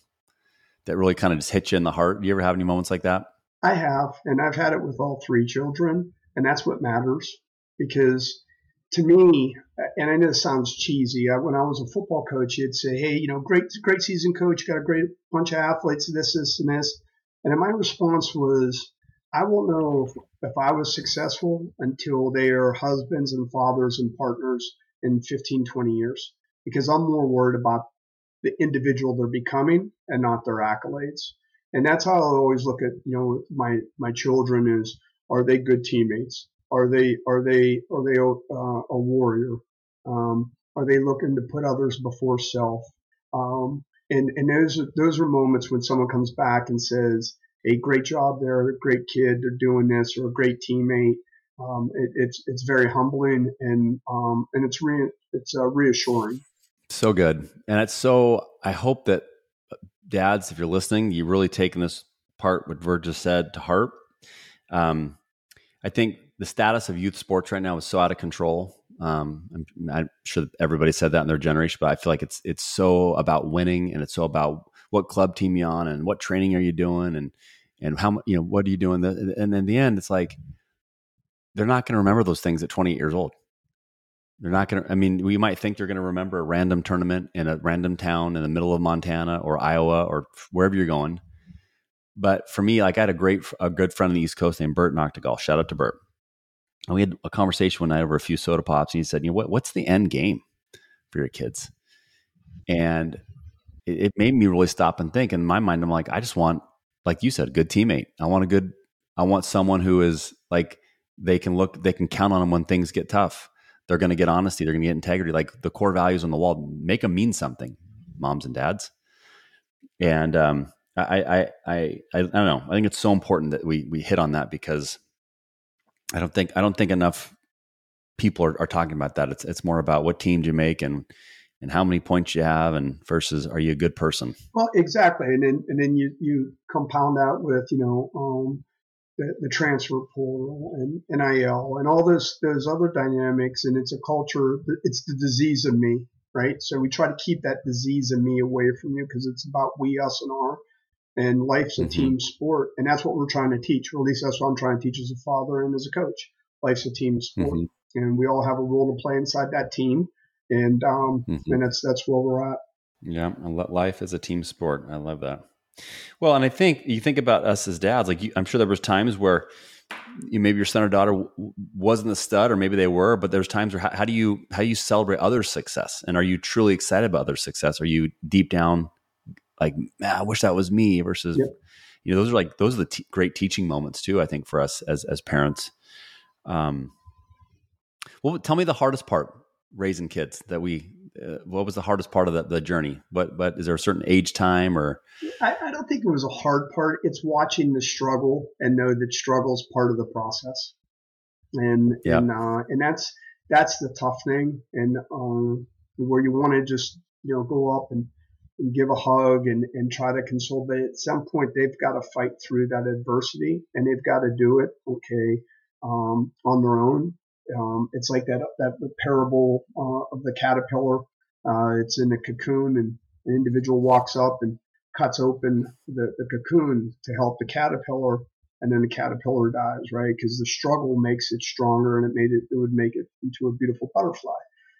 that really kind of just hit you in the heart? Do you ever have any moments like that? I have, and I've had it with all three children, and that's what matters because to me, and I know this sounds cheesy. Uh, when I was a football coach, you'd say, "Hey, you know, great, great season, coach. Got a great bunch of athletes. This, this, and this." And my response was, "I won't know if, if I was successful until they are husbands and fathers and partners in 15, 20 years, because I'm more worried about the individual they're becoming and not their accolades. And that's how I always look at, you know, my, my children is, are they good teammates? Are they, are they, are they uh, a warrior? Um, are they looking to put others before self? Um, and, and those, those are moments when someone comes back and says, a great job there, great kid, they're doing this, or a great teammate. Um, it, it's, it's very humbling and, um, and it's re, it's uh, reassuring. So good. And it's so, I hope that uh, dads, if you're listening, you really taken this part, what Virg just said, to heart. Um, I think the status of youth sports right now is so out of control. Um, I'm, I'm, sure everybody said that in their generation, but I feel like it's it's so about winning and it's so about what club team you're on and what training are you doing and and how you know what are you doing. And in the end, it's like they're not going to remember those things at 28 years old. They're not going to, I mean, we might think they're going to remember a random tournament in a random town in the middle of Montana or Iowa or wherever you're going. But for me, like I had a great, a good friend on the East Coast named Bert Noctegal. Shout out to Bert. And we had a conversation one night over a few soda pops. And he said, you know, what, what's the end game for your kids? And it, it made me really stop and think. In my mind, I'm like, I just want, like you said, a good teammate. I want a good, I want someone who is like, they can look, they can count on them when things get tough they're going to get honesty. They're going to get integrity. Like the core values on the wall, make them mean something, moms and dads. And um, I, I, I, I, I don't know. I think it's so important that we we hit on that because I don't think I don't think enough people are, are talking about that. It's it's more about what team do you make and and how many points you have and versus are you a good person? Well, exactly. And then and then you you compound that with you know um, the, the transfer portal and NIL and all those those other dynamics. And it's a culture. It's the disease of me, right? So we try to keep that disease of me away from you because it's about we, us, and our. And life's a mm-hmm. team sport, and that's what we're trying to teach. Or at least that's what I'm trying to teach as a father and as a coach. Life's a team sport, mm-hmm. and we all have a role to play inside that team. And um, mm-hmm. and that's that's where we're at. Yeah, life is a team sport. I love that. Well, and I think you think about us as dads. Like you, I'm sure there was times where you, maybe your son or daughter wasn't a stud, or maybe they were. But there's times where how, how do you how do you celebrate other success? And are you truly excited about their success? Are you deep down like, I wish that was me? Versus, yep. you know, those are like those are the t- great teaching moments too. I think for us as as parents. Um, well, tell me the hardest part raising kids that we. Uh, what was the hardest part of the, the journey? But but is there a certain age time or? I, I don't think it was a hard part. It's watching the struggle and know that struggle is part of the process, and yeah. and uh, and that's that's the tough thing, and um, where you want to just you know go up and and give a hug and, and try to console. But at some point, they've got to fight through that adversity and they've got to do it, okay, um, on their own. Um, it's like that, that parable uh, of the caterpillar. Uh, it's in a cocoon and an individual walks up and cuts open the, the cocoon to help the caterpillar and then the caterpillar dies, right? Because the struggle makes it stronger and it made it, it would make it into a beautiful butterfly.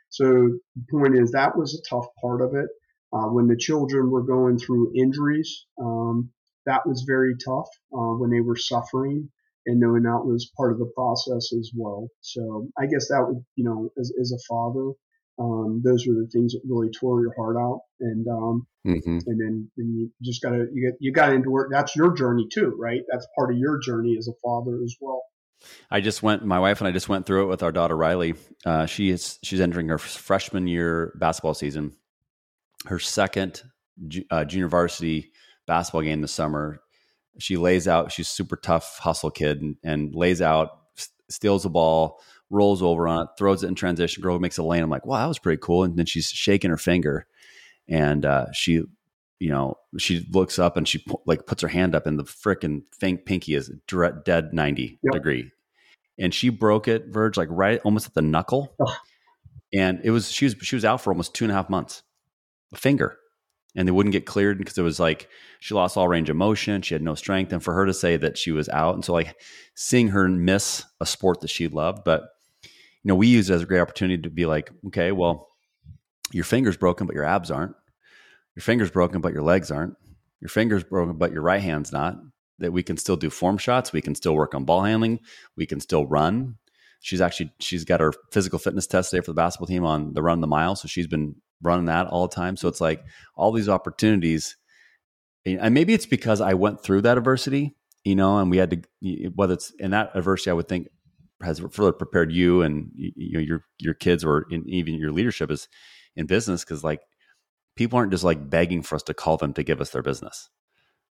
So the point is that was a tough part of it. Uh, when the children were going through injuries, um, that was very tough uh, when they were suffering and knowing that was part of the process as well. So I guess that would, you know, as, as a father, um, those were the things that really tore your heart out. And, um, mm-hmm. and then and you just gotta, you get, you got into endure, that's your journey too, right? That's part of your journey as a father as well. I just went. My wife and I just went through it with our daughter Riley. Uh, she is she's entering her freshman year basketball season, her second uh, junior varsity basketball game this summer. She lays out. She's super tough hustle kid and, and lays out, steals the ball, rolls over on it, throws it in transition. Girl makes a lane. I'm like, wow, that was pretty cool. And then she's shaking her finger, and uh, she, you know, she looks up and she like puts her hand up, and the frickin' pinky is dead ninety yep. degree, and she broke it, Virg, like right almost at the knuckle. Ugh. And it was she was she was out for almost two and a half months a finger and they wouldn't get cleared because it was like she lost all range of motion she had no strength and for her to say that she was out and so like seeing her miss a sport that she loved but you know we use it as a great opportunity to be like okay well your finger's broken but your abs aren't. Your finger's broken but your legs aren't. Your finger's broken but your right hand's not. That we can still do form shots we can still work on ball handling we can still run. She's actually she's got her physical fitness test today for the basketball team on the run the mile so she's been running that all the time. So it's like all these opportunities. And maybe it's because I went through that adversity, you know, and we had to, whether it's in that adversity, I would think has further prepared you and you know your your kids or in, even your leadership is in business because like people aren't just like begging for us to call them to give us their business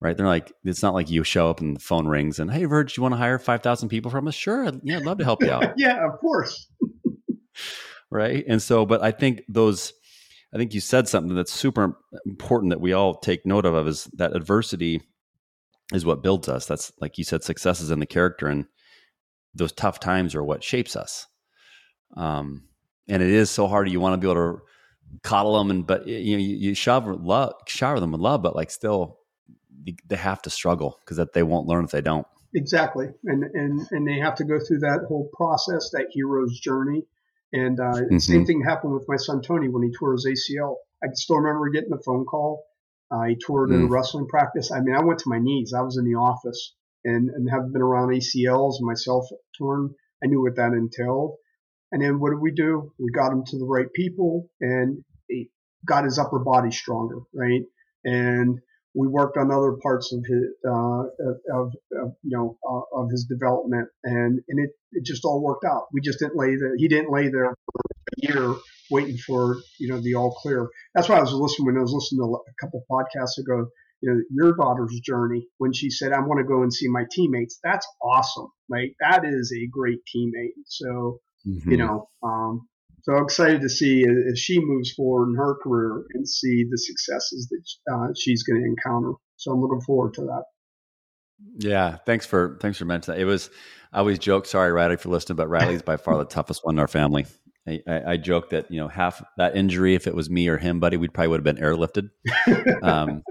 right they're like it's not like you show up and the phone rings and hey Virg, you want to hire 5000 people from us sure yeah i'd love to help you out [LAUGHS] yeah of course [LAUGHS] right and so but i think those I think you said something that's super important that we all take note of, is that adversity is what builds us. That's like you said, success is in the character, and those tough times are what shapes us. Um, and it is so hard. You want to be able to coddle them, and but you know you, you shower love, shower them with love, but like still they have to struggle because that they won't learn if they don't. Exactly, and and and they have to go through that whole process, that hero's journey and uh, mm-hmm. same thing happened with my son Tony when he tore his ACL. I still remember getting a phone call. Uh, he tore it mm. in a wrestling practice. I mean, I went to my knees. I was in the office and, and have been around ACLs myself torn. I knew what that entailed. And then what did we do? We got him to the right people and he got his upper body stronger, right? And we worked on other parts of his uh, of, of, you know uh, of his development, and and it it just all worked out. We just didn't lay there. He didn't lay there for a year waiting for you know the all clear. That's why I was listening when I was listening to a couple podcasts ago. You know your daughter's journey when she said, "I want to go and see my teammates." That's awesome. Like that is a great teammate. So mm-hmm. you know, um, so I'm excited to see as she moves forward in her career and see the successes that uh, she's going to encounter. So I'm looking forward to that. Yeah, thanks for thanks for mentioning that. It was I always joke, sorry Riley for listening, but Riley's by far the [LAUGHS] toughest one in our family. I, I, I, joke that you know half that injury, if it was me or him, buddy, we'd probably would have been airlifted. [LAUGHS] Um,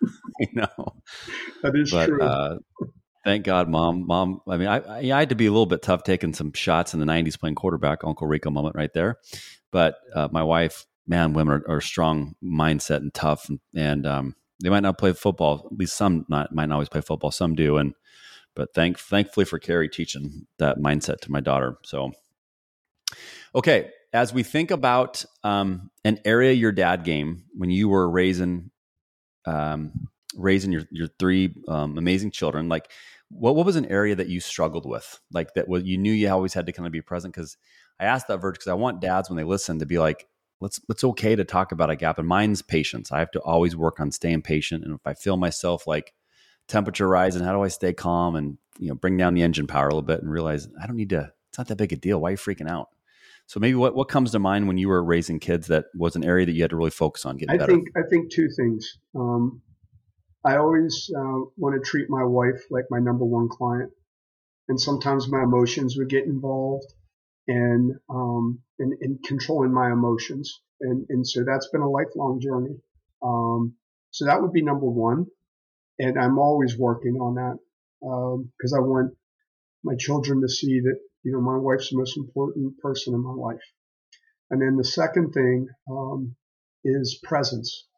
[LAUGHS] you know, that is but, true. Uh, Thank God, mom. Mom, I mean, I, I, had to be a little bit tough taking some shots in the 90s playing quarterback, Uncle Rico moment right there. But uh, my wife, man, women are, are, strong mindset and tough. And, and um, they might not play football. At least some not, might not always play football. Some do. And, but thank, thankfully for Carrie teaching that mindset to my daughter. So, okay. As we think about um, an area your dad game when you were raising, um, raising your, your three um, amazing children, like what what was an area that you struggled with, like that? Was you knew you always had to kind of be present? Because I asked that Virg because I want dads when they listen to be like, let's it's okay to talk about a gap. And mine's patience. I have to always work on staying patient. And if I feel myself like temperature rising, how do I stay calm and you know bring down the engine power a little bit and realize I don't need to. It's not that big a deal. Why are you freaking out? So maybe what, what comes to mind when you were raising kids that was an area that you had to really focus on getting I better? think I think two things. Um, I always uh, want to treat my wife like my number one client, and sometimes my emotions would get involved, and um, in, in controlling my emotions, and and so that's been a lifelong journey. Um, so that would be number one, and I'm always working on that because um, I want my children to see that you know my wife's the most important person in my life. And then the second thing um, is presence.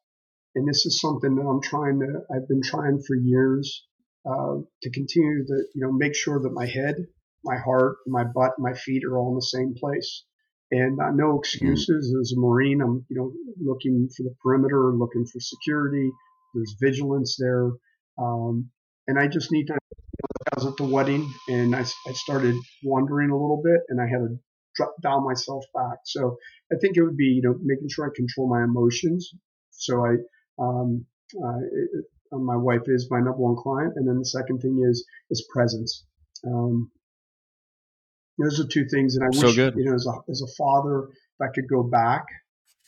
And this is something that I'm trying to, I've been trying for years uh, to continue to, you know, make sure that my head, my heart, my butt, my feet are all in the same place. And uh, no excuses. Mm. As a Marine, I'm, you know, looking for the perimeter, looking for security. There's vigilance there. Um, and I just need to, I was at the wedding and I, I started wandering a little bit and I had to drop down myself back. So I think it would be, you know, making sure I control my emotions. So I, um, uh, it, uh, my wife is my number one client, and then the second thing is is presence. Um, those are two things, and I so wish good. you know as a as a father, if I could go back,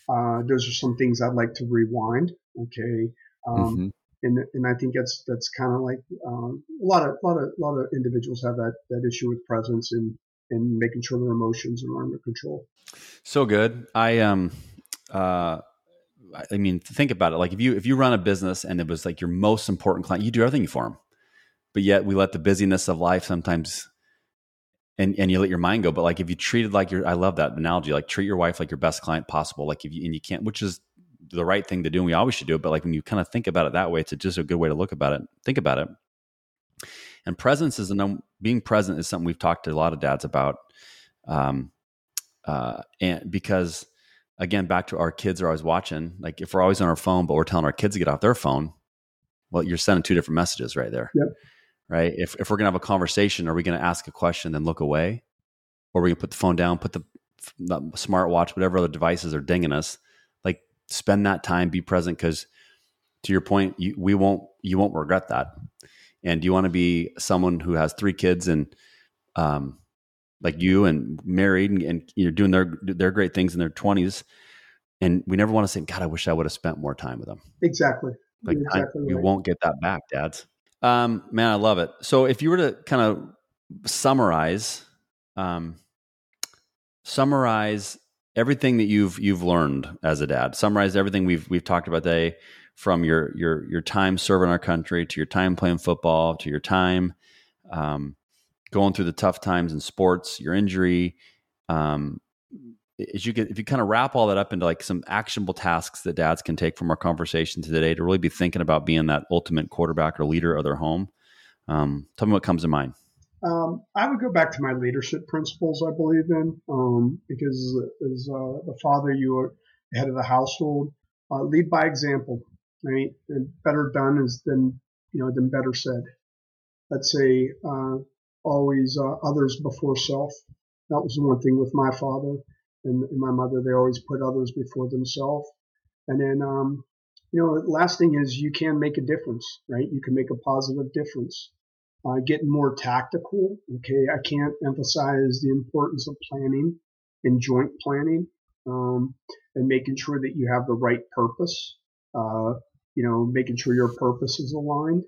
uh, those are some things I'd like to rewind. Okay, um, mm-hmm. and and I think that's that's kind of like um, a lot of lot of lot of individuals have that that issue with presence and and making sure their emotions are under control. So good. I um uh I mean, think about it. Like if you if you run a business and it was like your most important client, you do everything for them. But yet we let the busyness of life sometimes and and you let your mind go. But like if you treated like your I love that analogy, like treat your wife like your best client possible. Like if you and you can't, which is the right thing to do, and we always should do it. But like when you kind of think about it that way, it's just a good way to look about it. Think about it. And presence is a being present is something we've talked to a lot of dads about. Um, uh, and because again, back to our kids are always watching. Like if we're always on our phone, but we're telling our kids to get off their phone, well, you're sending two different messages right there. Yep. Right. If, if we're going to have a conversation, are we going to ask a question, then look away? Or are we going to put the phone down, put the, the smartwatch, whatever other devices are dinging us? Like spend that time, be present. Cause to your point, you, we won't, you won't regret that. And you want to be someone who has three kids and, um, like you and married and, and, you're doing their their great things in their 20s and we never want to say god i wish i would have spent more time with them exactly. Like exactly I, we won't get that back dads. Um man i love it. So if you were to kind of summarize um summarize everything that you've you've learned as a dad summarize everything we've we've talked about today from your your your time serving our country to your time playing football to your time um, going through the tough times in sports, your injury, um, as you get, if you kind of wrap all that up into like some actionable tasks that dads can take from our conversation today to really be thinking about being that ultimate quarterback or leader of their home, um, tell me what comes to mind. Um, I would go back to my leadership principles I believe in um, because as uh, the father, you are head of the household. Uh, lead by example, right? And better done is than you know than better said. Let's say uh, always uh, others before self. That was the one thing with my father and, my mother. They always put others before themselves. And then, um, you know, the last thing is you can make a difference, right? You can make a positive difference. Uh, getting more tactical. Okay, I can't emphasize the importance of planning and joint planning um, and making sure that you have the right purpose. Uh, you know, making sure your purpose is aligned.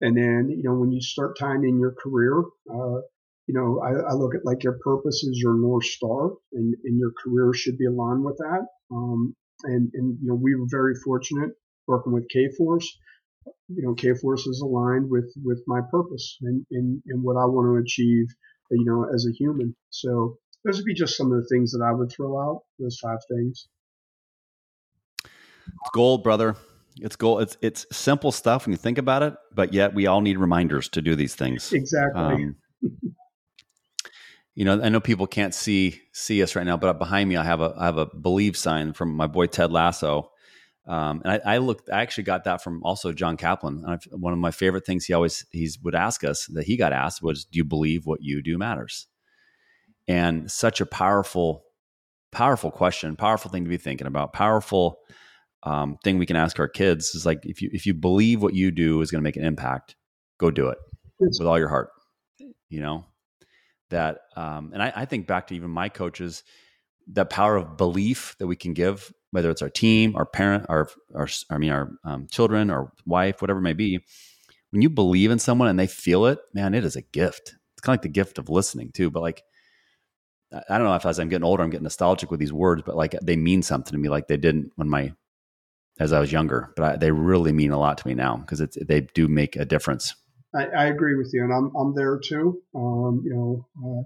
And then, you know, when you start tying in your career, uh, you know, I, I, look at like your purpose is your North Star and, and your career should be aligned with that. Um, and, and, you know, we were very fortunate working with Kforce. You know, Kforce is aligned with, with my purpose and, and, and what I want to achieve, you know, as a human. So those would be just some of the things that I would throw out, those five things. Gold, brother. It's goal. It's it's simple stuff when you think about it, but yet we all need reminders to do these things. Exactly. Um, you know, I know people can't see see us right now, but behind me, I have a I have a believe sign from my boy Ted Lasso. Um, and I, I looked, I actually got that from also John Kaplan. One of my favorite things he always he's would ask us that he got asked was, "Do you believe what you do matters?" And such a powerful, powerful question, powerful thing to be thinking about, powerful um, thing we can ask our kids is like, if you if you believe what you do is going to make an impact, go do it with all your heart. You know that, um, and I, I think back to even my coaches, that power of belief that we can give whether it's our team, our parent, our, our I mean, our um, children, our wife, whatever it may be. When you believe in someone and they feel it, man, it is a gift. It's kind of like the gift of listening too. But like, I don't know if as I'm getting older, I'm getting nostalgic with these words, but like they mean something to me, like they didn't when my as I was younger. But I, they really mean a lot to me now because it's they do make a difference. I, I, agree with you, and I'm I'm there too. Um, you know, uh,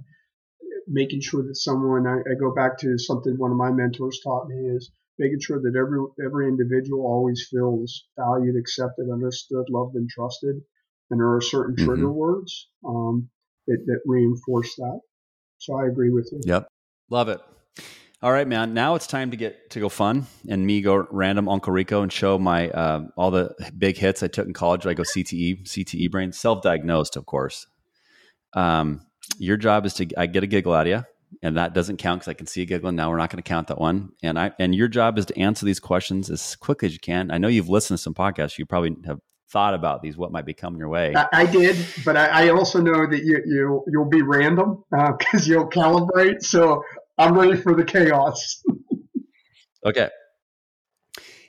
making sure that someone I, I, go back to something one of my mentors taught me is making sure that every every individual always feels valued, accepted, understood, loved, and trusted. And there are certain mm-hmm. trigger words um, that, that reinforce that. So I agree with you. Yep, love it. All right, man. Now it's time to get to go fun and me go random Uncle Rico and show my uh, all the big hits I took in college. I go CTE, CTE brain, self diagnosed, of course. Um, your job is to I get a giggle out of you and that doesn't count because I can see a giggling. Now we're not going to count that one. And I and your job is to answer these questions as quick as you can. I know you've listened to some podcasts. You probably have thought about these. What might be coming your way? I, I did, but I, I, also know that you you you'll be random because uh, you'll calibrate. So I'm ready for the chaos. [LAUGHS] okay.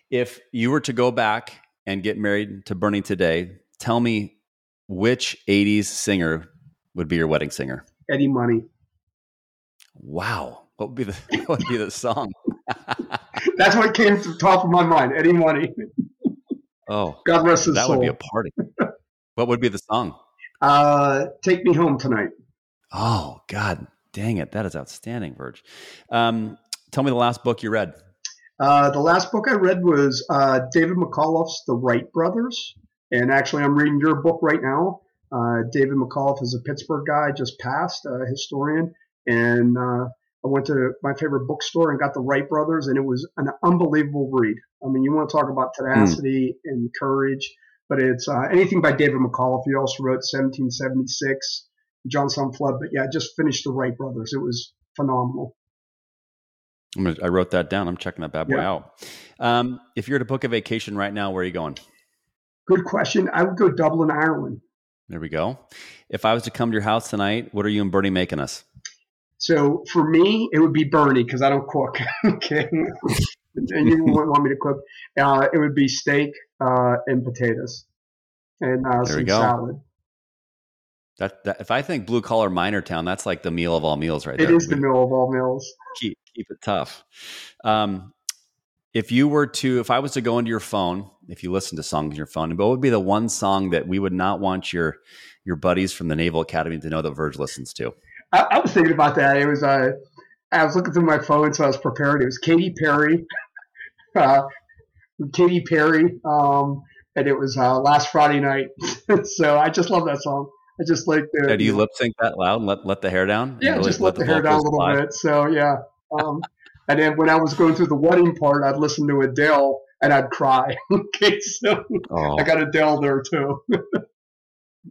If you were to go back and get married to Bernie today, tell me which '80s singer would be your wedding singer? Eddie Money. Wow. What would be the [LAUGHS] what would be the song? [LAUGHS] That's what came to the top of my mind. Eddie Money. Oh, God rest his that soul. That would be a party. what would be the song? Uh, Take Me Home Tonight. Oh God, dang it! That is outstanding, Virg. Um, tell me the last book you read. Uh, the last book I read was uh, David McCullough's The Wright Brothers, and actually, I'm reading your book right now. Uh, David McCullough is a Pittsburgh guy, just passed, a historian, and uh, I went to my favorite bookstore and got the Wright Brothers, and it was an unbelievable read. I mean, you want to talk about tenacity mm. and courage, but it's uh, anything by David McCullough. He also wrote 1776, Johnstown Flood, but yeah, just finished the Wright Brothers. It was phenomenal. Gonna, i wrote that down. I'm checking that bad boy yeah. out. Um, if you're to book a vacation right now, where are you going? Good question. I would go Dublin, Ireland. There we go. If I was to come to your house tonight, what are you and Bernie making us? So for me, it would be Bernie because I don't cook. [LAUGHS] okay. and you wouldn't want me to cook. Uh, it would be steak uh, and potatoes and uh, some salad. That, that, if I think blue collar miner town, that's like the meal of all meals, right it there. It is the meal of all meals. Keep keep it tough. Um, if you were to, if I was to go into your phone, if you listen to songs in your phone, what would be the one song that we would not want your your buddies from the Naval Academy to know that Virg listens to? I, I, was thinking about that. It was uh, I was looking through my phone, so I was prepared. It was Katy Perry, [LAUGHS] uh, Katy Perry, um, and it was uh, last Friday night. [LAUGHS] so I just love that song. I just like the. Yeah, do you lip sync that loud and let let the hair down? Yeah, really, just let, let the, the hair down a little bit. So yeah. Um, and then when I was going through the wedding part, I'd listen to Adele and I'd cry. [LAUGHS] okay, so oh. I got Adele there too.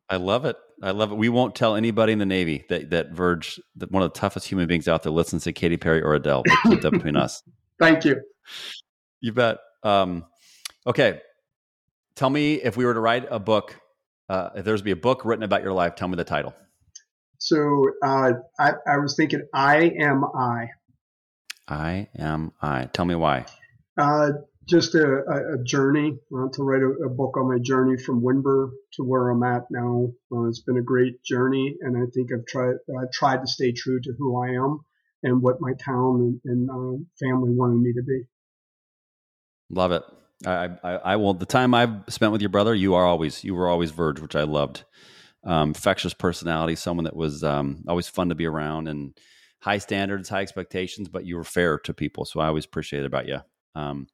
I love it. I love it. We won't tell anybody in the Navy that that Virg, that one of the toughest human beings out there, listens to Katy Perry or Adele. We'll keep that between us. [LAUGHS] Thank you. You bet. Um, okay, tell me if we were to write a book, uh, if there's be a book written about your life, tell me the title. So uh, I, I was thinking, I am I. I am I. Tell me why. Uh, just a, a journey uh, to write a, a, book on my journey from Windber to where I'm at now. Uh, it's been a great journey, and I think I've tried I've tried to stay true to who I am and what my town and, and uh, family wanted me to be. Love it. I, I, I will. The time I've spent with your brother, you are always you were always Virg, which I loved. Um, infectious personality, someone that was um, always fun to be around, and high standards, high expectations, but you were fair to people. So I always appreciate about you. Um,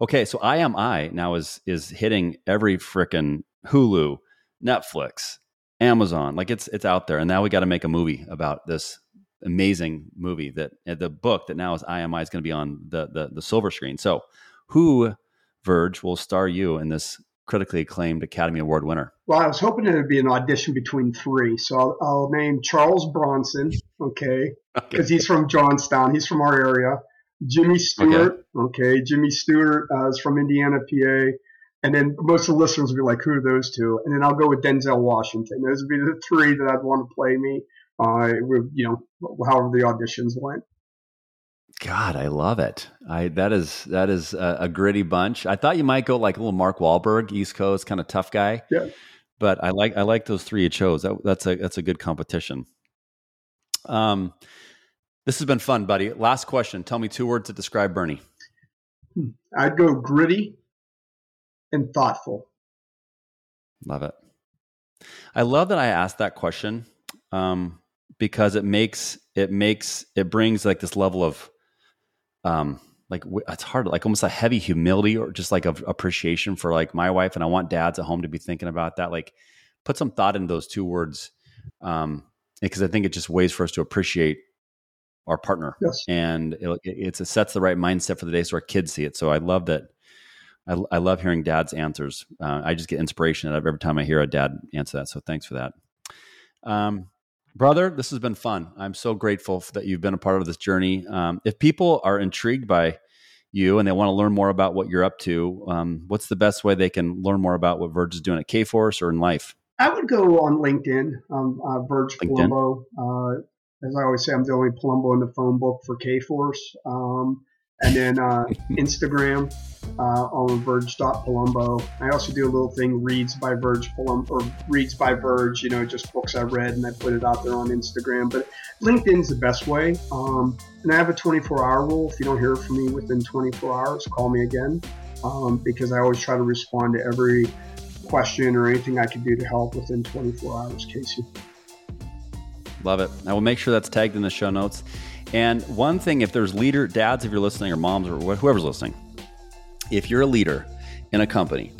Okay, so I am I now is is hitting every freaking Hulu, Netflix, Amazon. Like it's it's out there, and now we got to make a movie about this amazing movie that uh, the book that now is I am I is going to be on the, the the silver screen. So, who Virg will star you in this critically acclaimed Academy Award winner? Well, I was hoping it would be an audition between three. So I'll, I'll name Charles Bronson, okay, because [LAUGHS] okay. he's from Johnstown. He's from our area. Jimmy Stewart, okay. okay. Jimmy Stewart uh, is from Indiana, PA. And then most of the listeners will be like, who are those two? And then I'll go with Denzel Washington. Those would be the three that I'd want to play me, uh, with, you know, however the auditions went. God, I love it. I that is that is a, a, gritty bunch. I thought you might go like a little Mark Wahlberg, East Coast kind of tough guy. Yeah. But I like I like those three you chose. That, that's a that's a good competition. Um, this has been fun, buddy. Last question. Tell me two words to describe Bernie. Hmm. I'd go gritty and thoughtful. Love it. I love that I asked that question um, because it makes it makes it brings like this level of um like it's hard like almost a heavy humility or just like of appreciation for like my wife and i want dads at home to be thinking about that. Like put some thought into those two words um because i think it just ways for us to appreciate our partner. Yes. and it, it's it sets the right mindset for the day so our kids see it. So i love that i, I love hearing dad's answers. Uh, i just get inspiration every time i hear a dad answer that. So thanks for that. Um Brother, this has been fun. I'm so grateful that you've been a part of this journey. Um, if people are intrigued by you and they want to learn more about what you're up to, um, what's the best way they can learn more about what Virg is doing at Kforce or in life? I would go on LinkedIn, um, uh, Virg LinkedIn. Palumbo. Uh, as I always say, I'm the only Palumbo in the phone book for Kforce. Um, and then uh, Instagram uh, on Virg.Palumbo. I also do a little thing, Reads by Virg Palumbo, or Reads by Virg, you know, just books I read, and I put it out there on Instagram. But LinkedIn's the best way. Um, and I have a 24 hour rule. If you don't hear from me within 24 hours, call me again um, because I always try to respond to every question or anything I can do to help within 24 hours, Casey. Love it. I will make sure that's tagged in the show notes. And one thing, if there's leader, dads, if you're listening, or moms, or whoever's listening, if you're a leader in a company,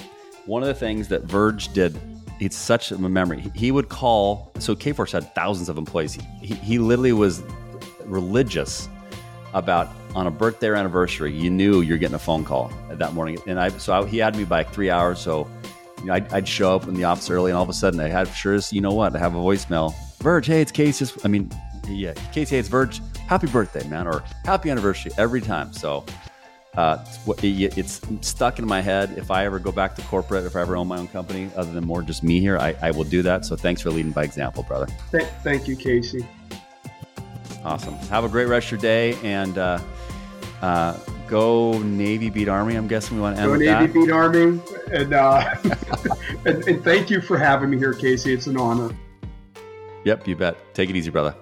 one of the things that Virg did, it's such a memory. He would call, so Kforce had thousands of employees. He, he literally was religious about on a birthday or anniversary, you knew you're getting a phone call that morning. And I, so I, he had me by three hours. So you know, I'd, I'd, show up in the office early, and all of a sudden, I had sure as you know what, I have a voicemail. Virg, hey, it's Casey. I mean, yeah, Casey, hey, it's Virg happy birthday, man, or happy anniversary every time. So uh, it's, it's, stuck in my head. If I ever go back to corporate, if I ever own my own company, other than more just me here, I, I will do that. So thanks for leading by example, brother. Thank, thank you, Casey. Awesome. Have a great rest of your day and uh, uh, go Navy beat Army. I'm guessing we want to end go Navy that. beat Army, and, uh, [LAUGHS] and and thank you for having me here, Casey. It's an honor. Yep, you bet. Take it easy, brother.